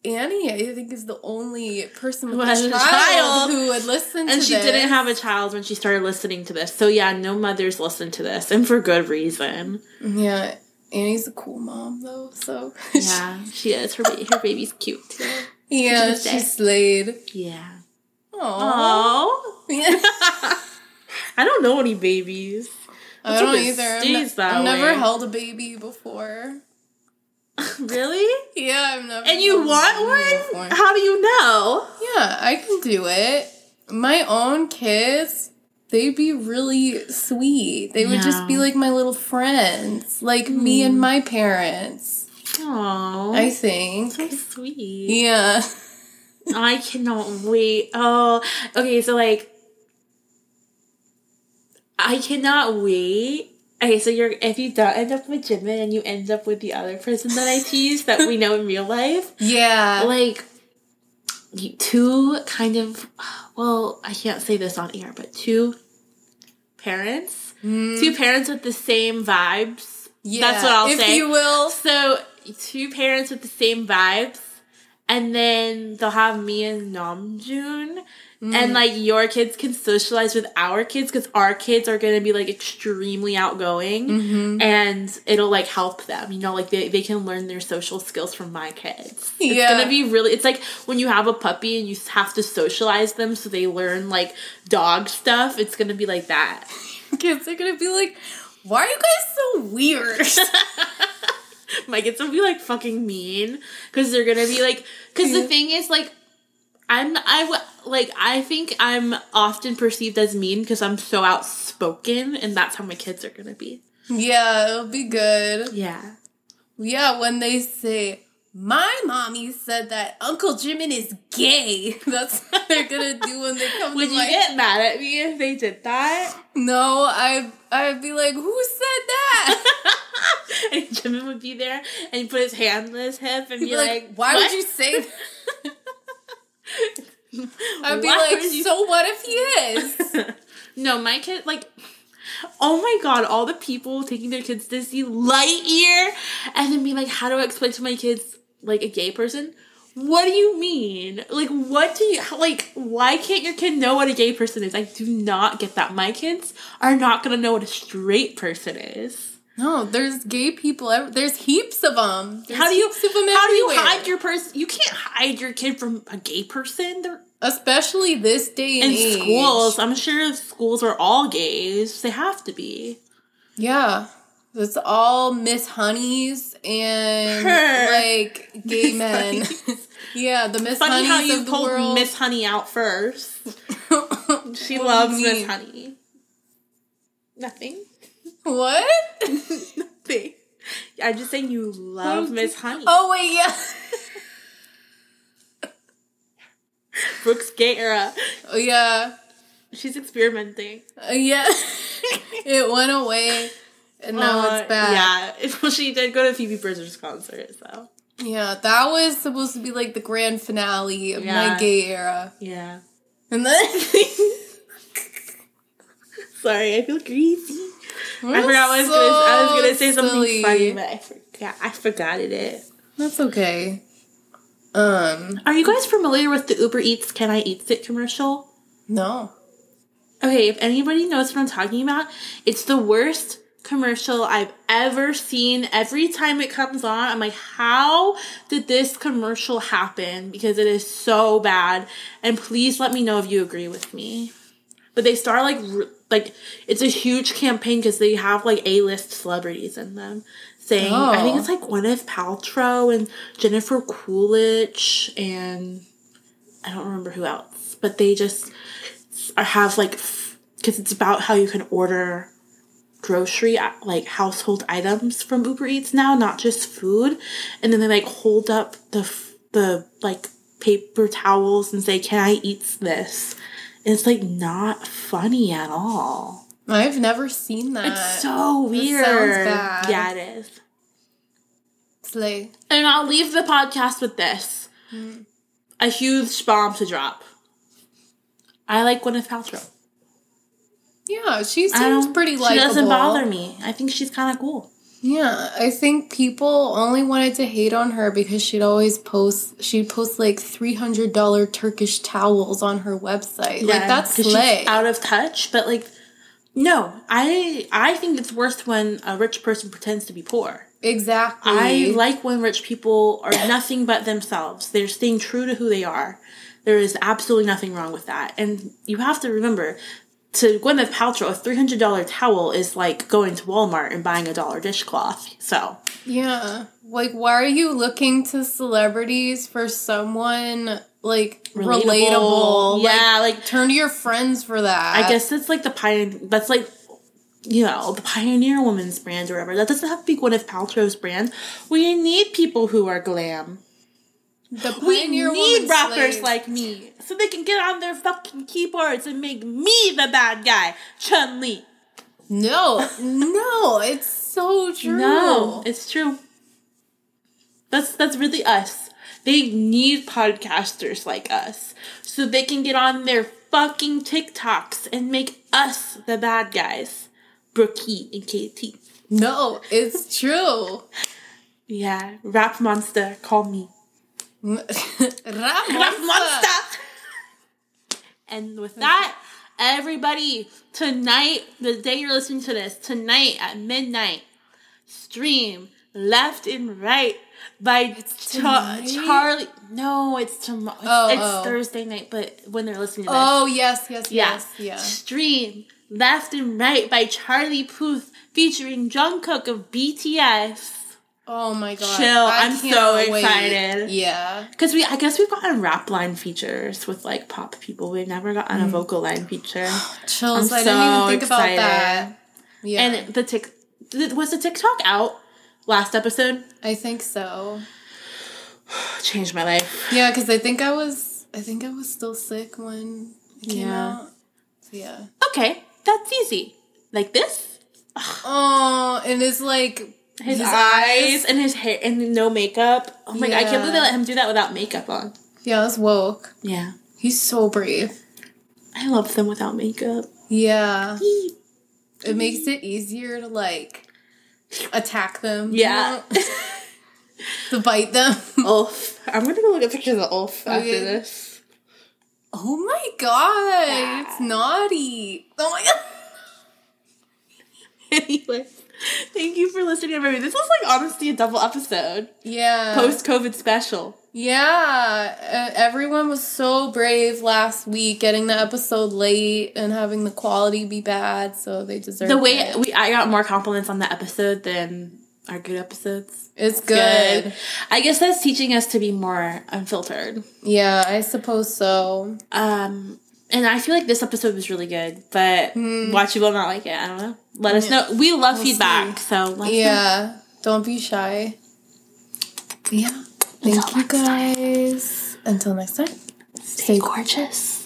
Annie, I think, is the only person with Who a child, a child. who would listen to this. And she this. didn't have a child when she started listening to this. So yeah, no mothers listen to this, and for good reason. Yeah, Annie's a cool mom though, so Yeah, she is. Her ba- her baby's cute too. *laughs* yeah, she slayed. Yeah. Aww. Oh. *laughs* I don't know any babies. I don't either. I've, stays that I've never held a baby before. *laughs* really? Yeah, I've never. And you want one? before. How do you know? Yeah, I can do it. My own kids, they'd be really sweet. They would just be like my little friends, like me and hmm. my parents. Aww. I think. so sweet. Yeah. *laughs* I cannot wait. Oh, okay. So like, I cannot wait. Okay, so you're if you don't end up with Jimin and you end up with the other person that I teased that we know in real life, *laughs* Yeah. like two kind of well, I can't say this on air, but two parents, mm. two parents with the same vibes. yeah. That's what I'll if say. If you will. So two parents with the same vibes, and then they'll have me and Namjoon, Mm. and like your kids can socialize with our kids because our kids are gonna be like extremely outgoing, Mm-hmm. and it'll like help them. You know, like they they can learn their social skills from my kids. It's Yeah. gonna be really. It's like when you have a puppy and you have to socialize them so they learn like dog stuff. It's gonna be like that. *laughs* Kids are gonna be like, why are you guys so weird? *laughs* my kids will be like fucking mean because they're gonna be like because the thing is like i'm i w- like i think i'm often perceived as mean because i'm so outspoken and that's how my kids are gonna be yeah, it'll be good. yeah Yeah, when they say, my mommy said that Uncle Jimin is gay. *laughs* That's what they're gonna do when they come would you my get mad at me if they did that No, I I'd be like, who said that? *laughs* and Jimin would be there and he'd put his hand on his hip and He'd be like, like, why "What?" would you say that? *laughs* *laughs* I'd be Why like, you- so what if he is? *laughs* no, my kid like Oh my god, all the people taking their kids to see Lightyear and then being like, how do I explain to my kids like a gay person? What do you mean? Like, what do you like? Why can't your kid know what a gay person is? I do not get that. My kids are not gonna know what a straight person is. No, there's gay people. There's heaps of them. There's How do you heaps of them how do you hide your person? You can't hide your kid from a gay person. They're Especially this day and in age. schools. I'm sure if schools are all gays. They have to be. Yeah. It's all Miss Honeys and Her. *laughs* like gay Miss men. Yeah, the Miss Funny Honeys how you of the pulled world. Miss Honey out first. *laughs* She What loves Miss? Honey. Nothing. What? *laughs* Nothing. I'm just saying you love Miss Honey. Oh wait, yeah. *laughs* Brooks gay era. Oh yeah. She's experimenting. Uh, yeah. *laughs* it went away and now Uh, it's back. Yeah. Well, she did go to Phoebe Bridgers' concert, so. Yeah. that was supposed to be like the grand finale of Yeah. my gay era. Yeah. And then Sorry, I feel greasy. I forgot what I was gonna I was gonna say something silly. funny, but I forgot I forgot it. That's okay. Um, Are you guys familiar with the Uber Eats Can I Eat It commercial? no. Okay, if anybody knows what I'm talking about, it's the worst commercial I've ever seen. Every time it comes on, I'm like, how did this commercial happen? Because it is so bad. And please let me know if you agree with me. But they start like, r- like, it's a huge campaign because they have like A-list celebrities in them. Saying, I think Oh. it's like Gwyneth Paltrow and Jennifer Coolidge and I don't remember who else, but they just or have like because it's about how you can order grocery uh, like household items from Uber Eats now, not just food. And then they like hold up the f- the like paper towels and say, "Can I eat this?" It's like not funny at all. I've never seen that. It's so weird. bad. Yeah, it is. Slay. And I'll leave the podcast with this: hmm. a huge bomb to drop. I like Gwyneth Paltrow. Yeah, she seems pretty She doesn't bother me. I think she's kind of cool. Yeah, I think people only wanted to hate on her because she'd always post. She'd post like three hundred dollar Turkish towels on her website. like that's slay. out of touch. But like, no, I I think it's worse when a rich person pretends to be poor. exactly. I like when rich people are nothing but themselves. They're staying true to who they are. There is absolutely nothing wrong with that. And you have to remember, to Gwyneth Paltrow, a three hundred dollar towel is like going to Walmart and buying a dollar dishcloth. So Yeah. Like, why are you looking to celebrities for someone like relatable? Yeah, like turn to your friends for that. I guess that's like the pioneer. That's like you know, the Pioneer Woman's brand or whatever. That doesn't have to be Gwyneth Paltrow's brand. We need people who are glam. The *laughs* We need rappers slave. like me so they can get on their fucking keyboards and make me the bad guy, Chun Li. No, no, it's so true. No, it's true. That's that's really us. They need podcasters like us so they can get on their fucking TikToks and make us the bad guys. Brookie and KT. no, it's true. *laughs* Yeah, rap monster, call me. Rap *laughs* Rap monster. monster. And with that, everybody, tonight, the day you're listening to this, tonight at midnight, stream Left and Right by Cha- tonight? Charlie. No, it's tomorrow. Oh, it's oh. Thursday night, but when they're listening to this. Oh yes, yes, yeah. yes, yeah. Stream Left and Right by Charlie Puth featuring Jungkook of BTS. Oh my god. Chill, I I'm can't so wait. excited. Yeah. Because we, I guess we've gotten rap line features with like pop people. We've never gotten Mm. a vocal line feature. *gasps* Chills. I'm I didn't even think excited. about that. Yeah. And the tick was the TikTok out last episode. I think so. *sighs* Changed my life. Yeah, because I think I was I think I was still sick when it came Yeah. out. So yeah. Okay, that's easy. Like this, Oh, and it's like his, eyes, and his hair and no makeup. Oh my god, I can't believe they let him do that without makeup on. Yeah, that's woke. Yeah, He's so brave. I love them without makeup. Yeah. It makes it easier to like attack them. you Yeah. know? *laughs* to bite them. Ulf. I'm gonna go look at pictures of Ulf after Okay. this. Oh my god, it's naughty. Oh my god. *laughs* anyway, *laughs* thank you for listening, everybody. This was like honestly a double episode. Yeah. Post COVID special. Yeah, uh, everyone was so brave last week getting the episode late and having the quality be bad, so they deserve The way it. we I got more compliments on the episode than our good episodes. It's good. Good. I guess that's teaching us to be more unfiltered. Yeah, I suppose so. Um and I feel like this episode was really good, but watch you will not like it. I don't know. Let us know. We love We'll feedback, so let us know. Yeah, don't be shy. Yeah. Thank Until you next time. guys. Until next time. Stay gorgeous.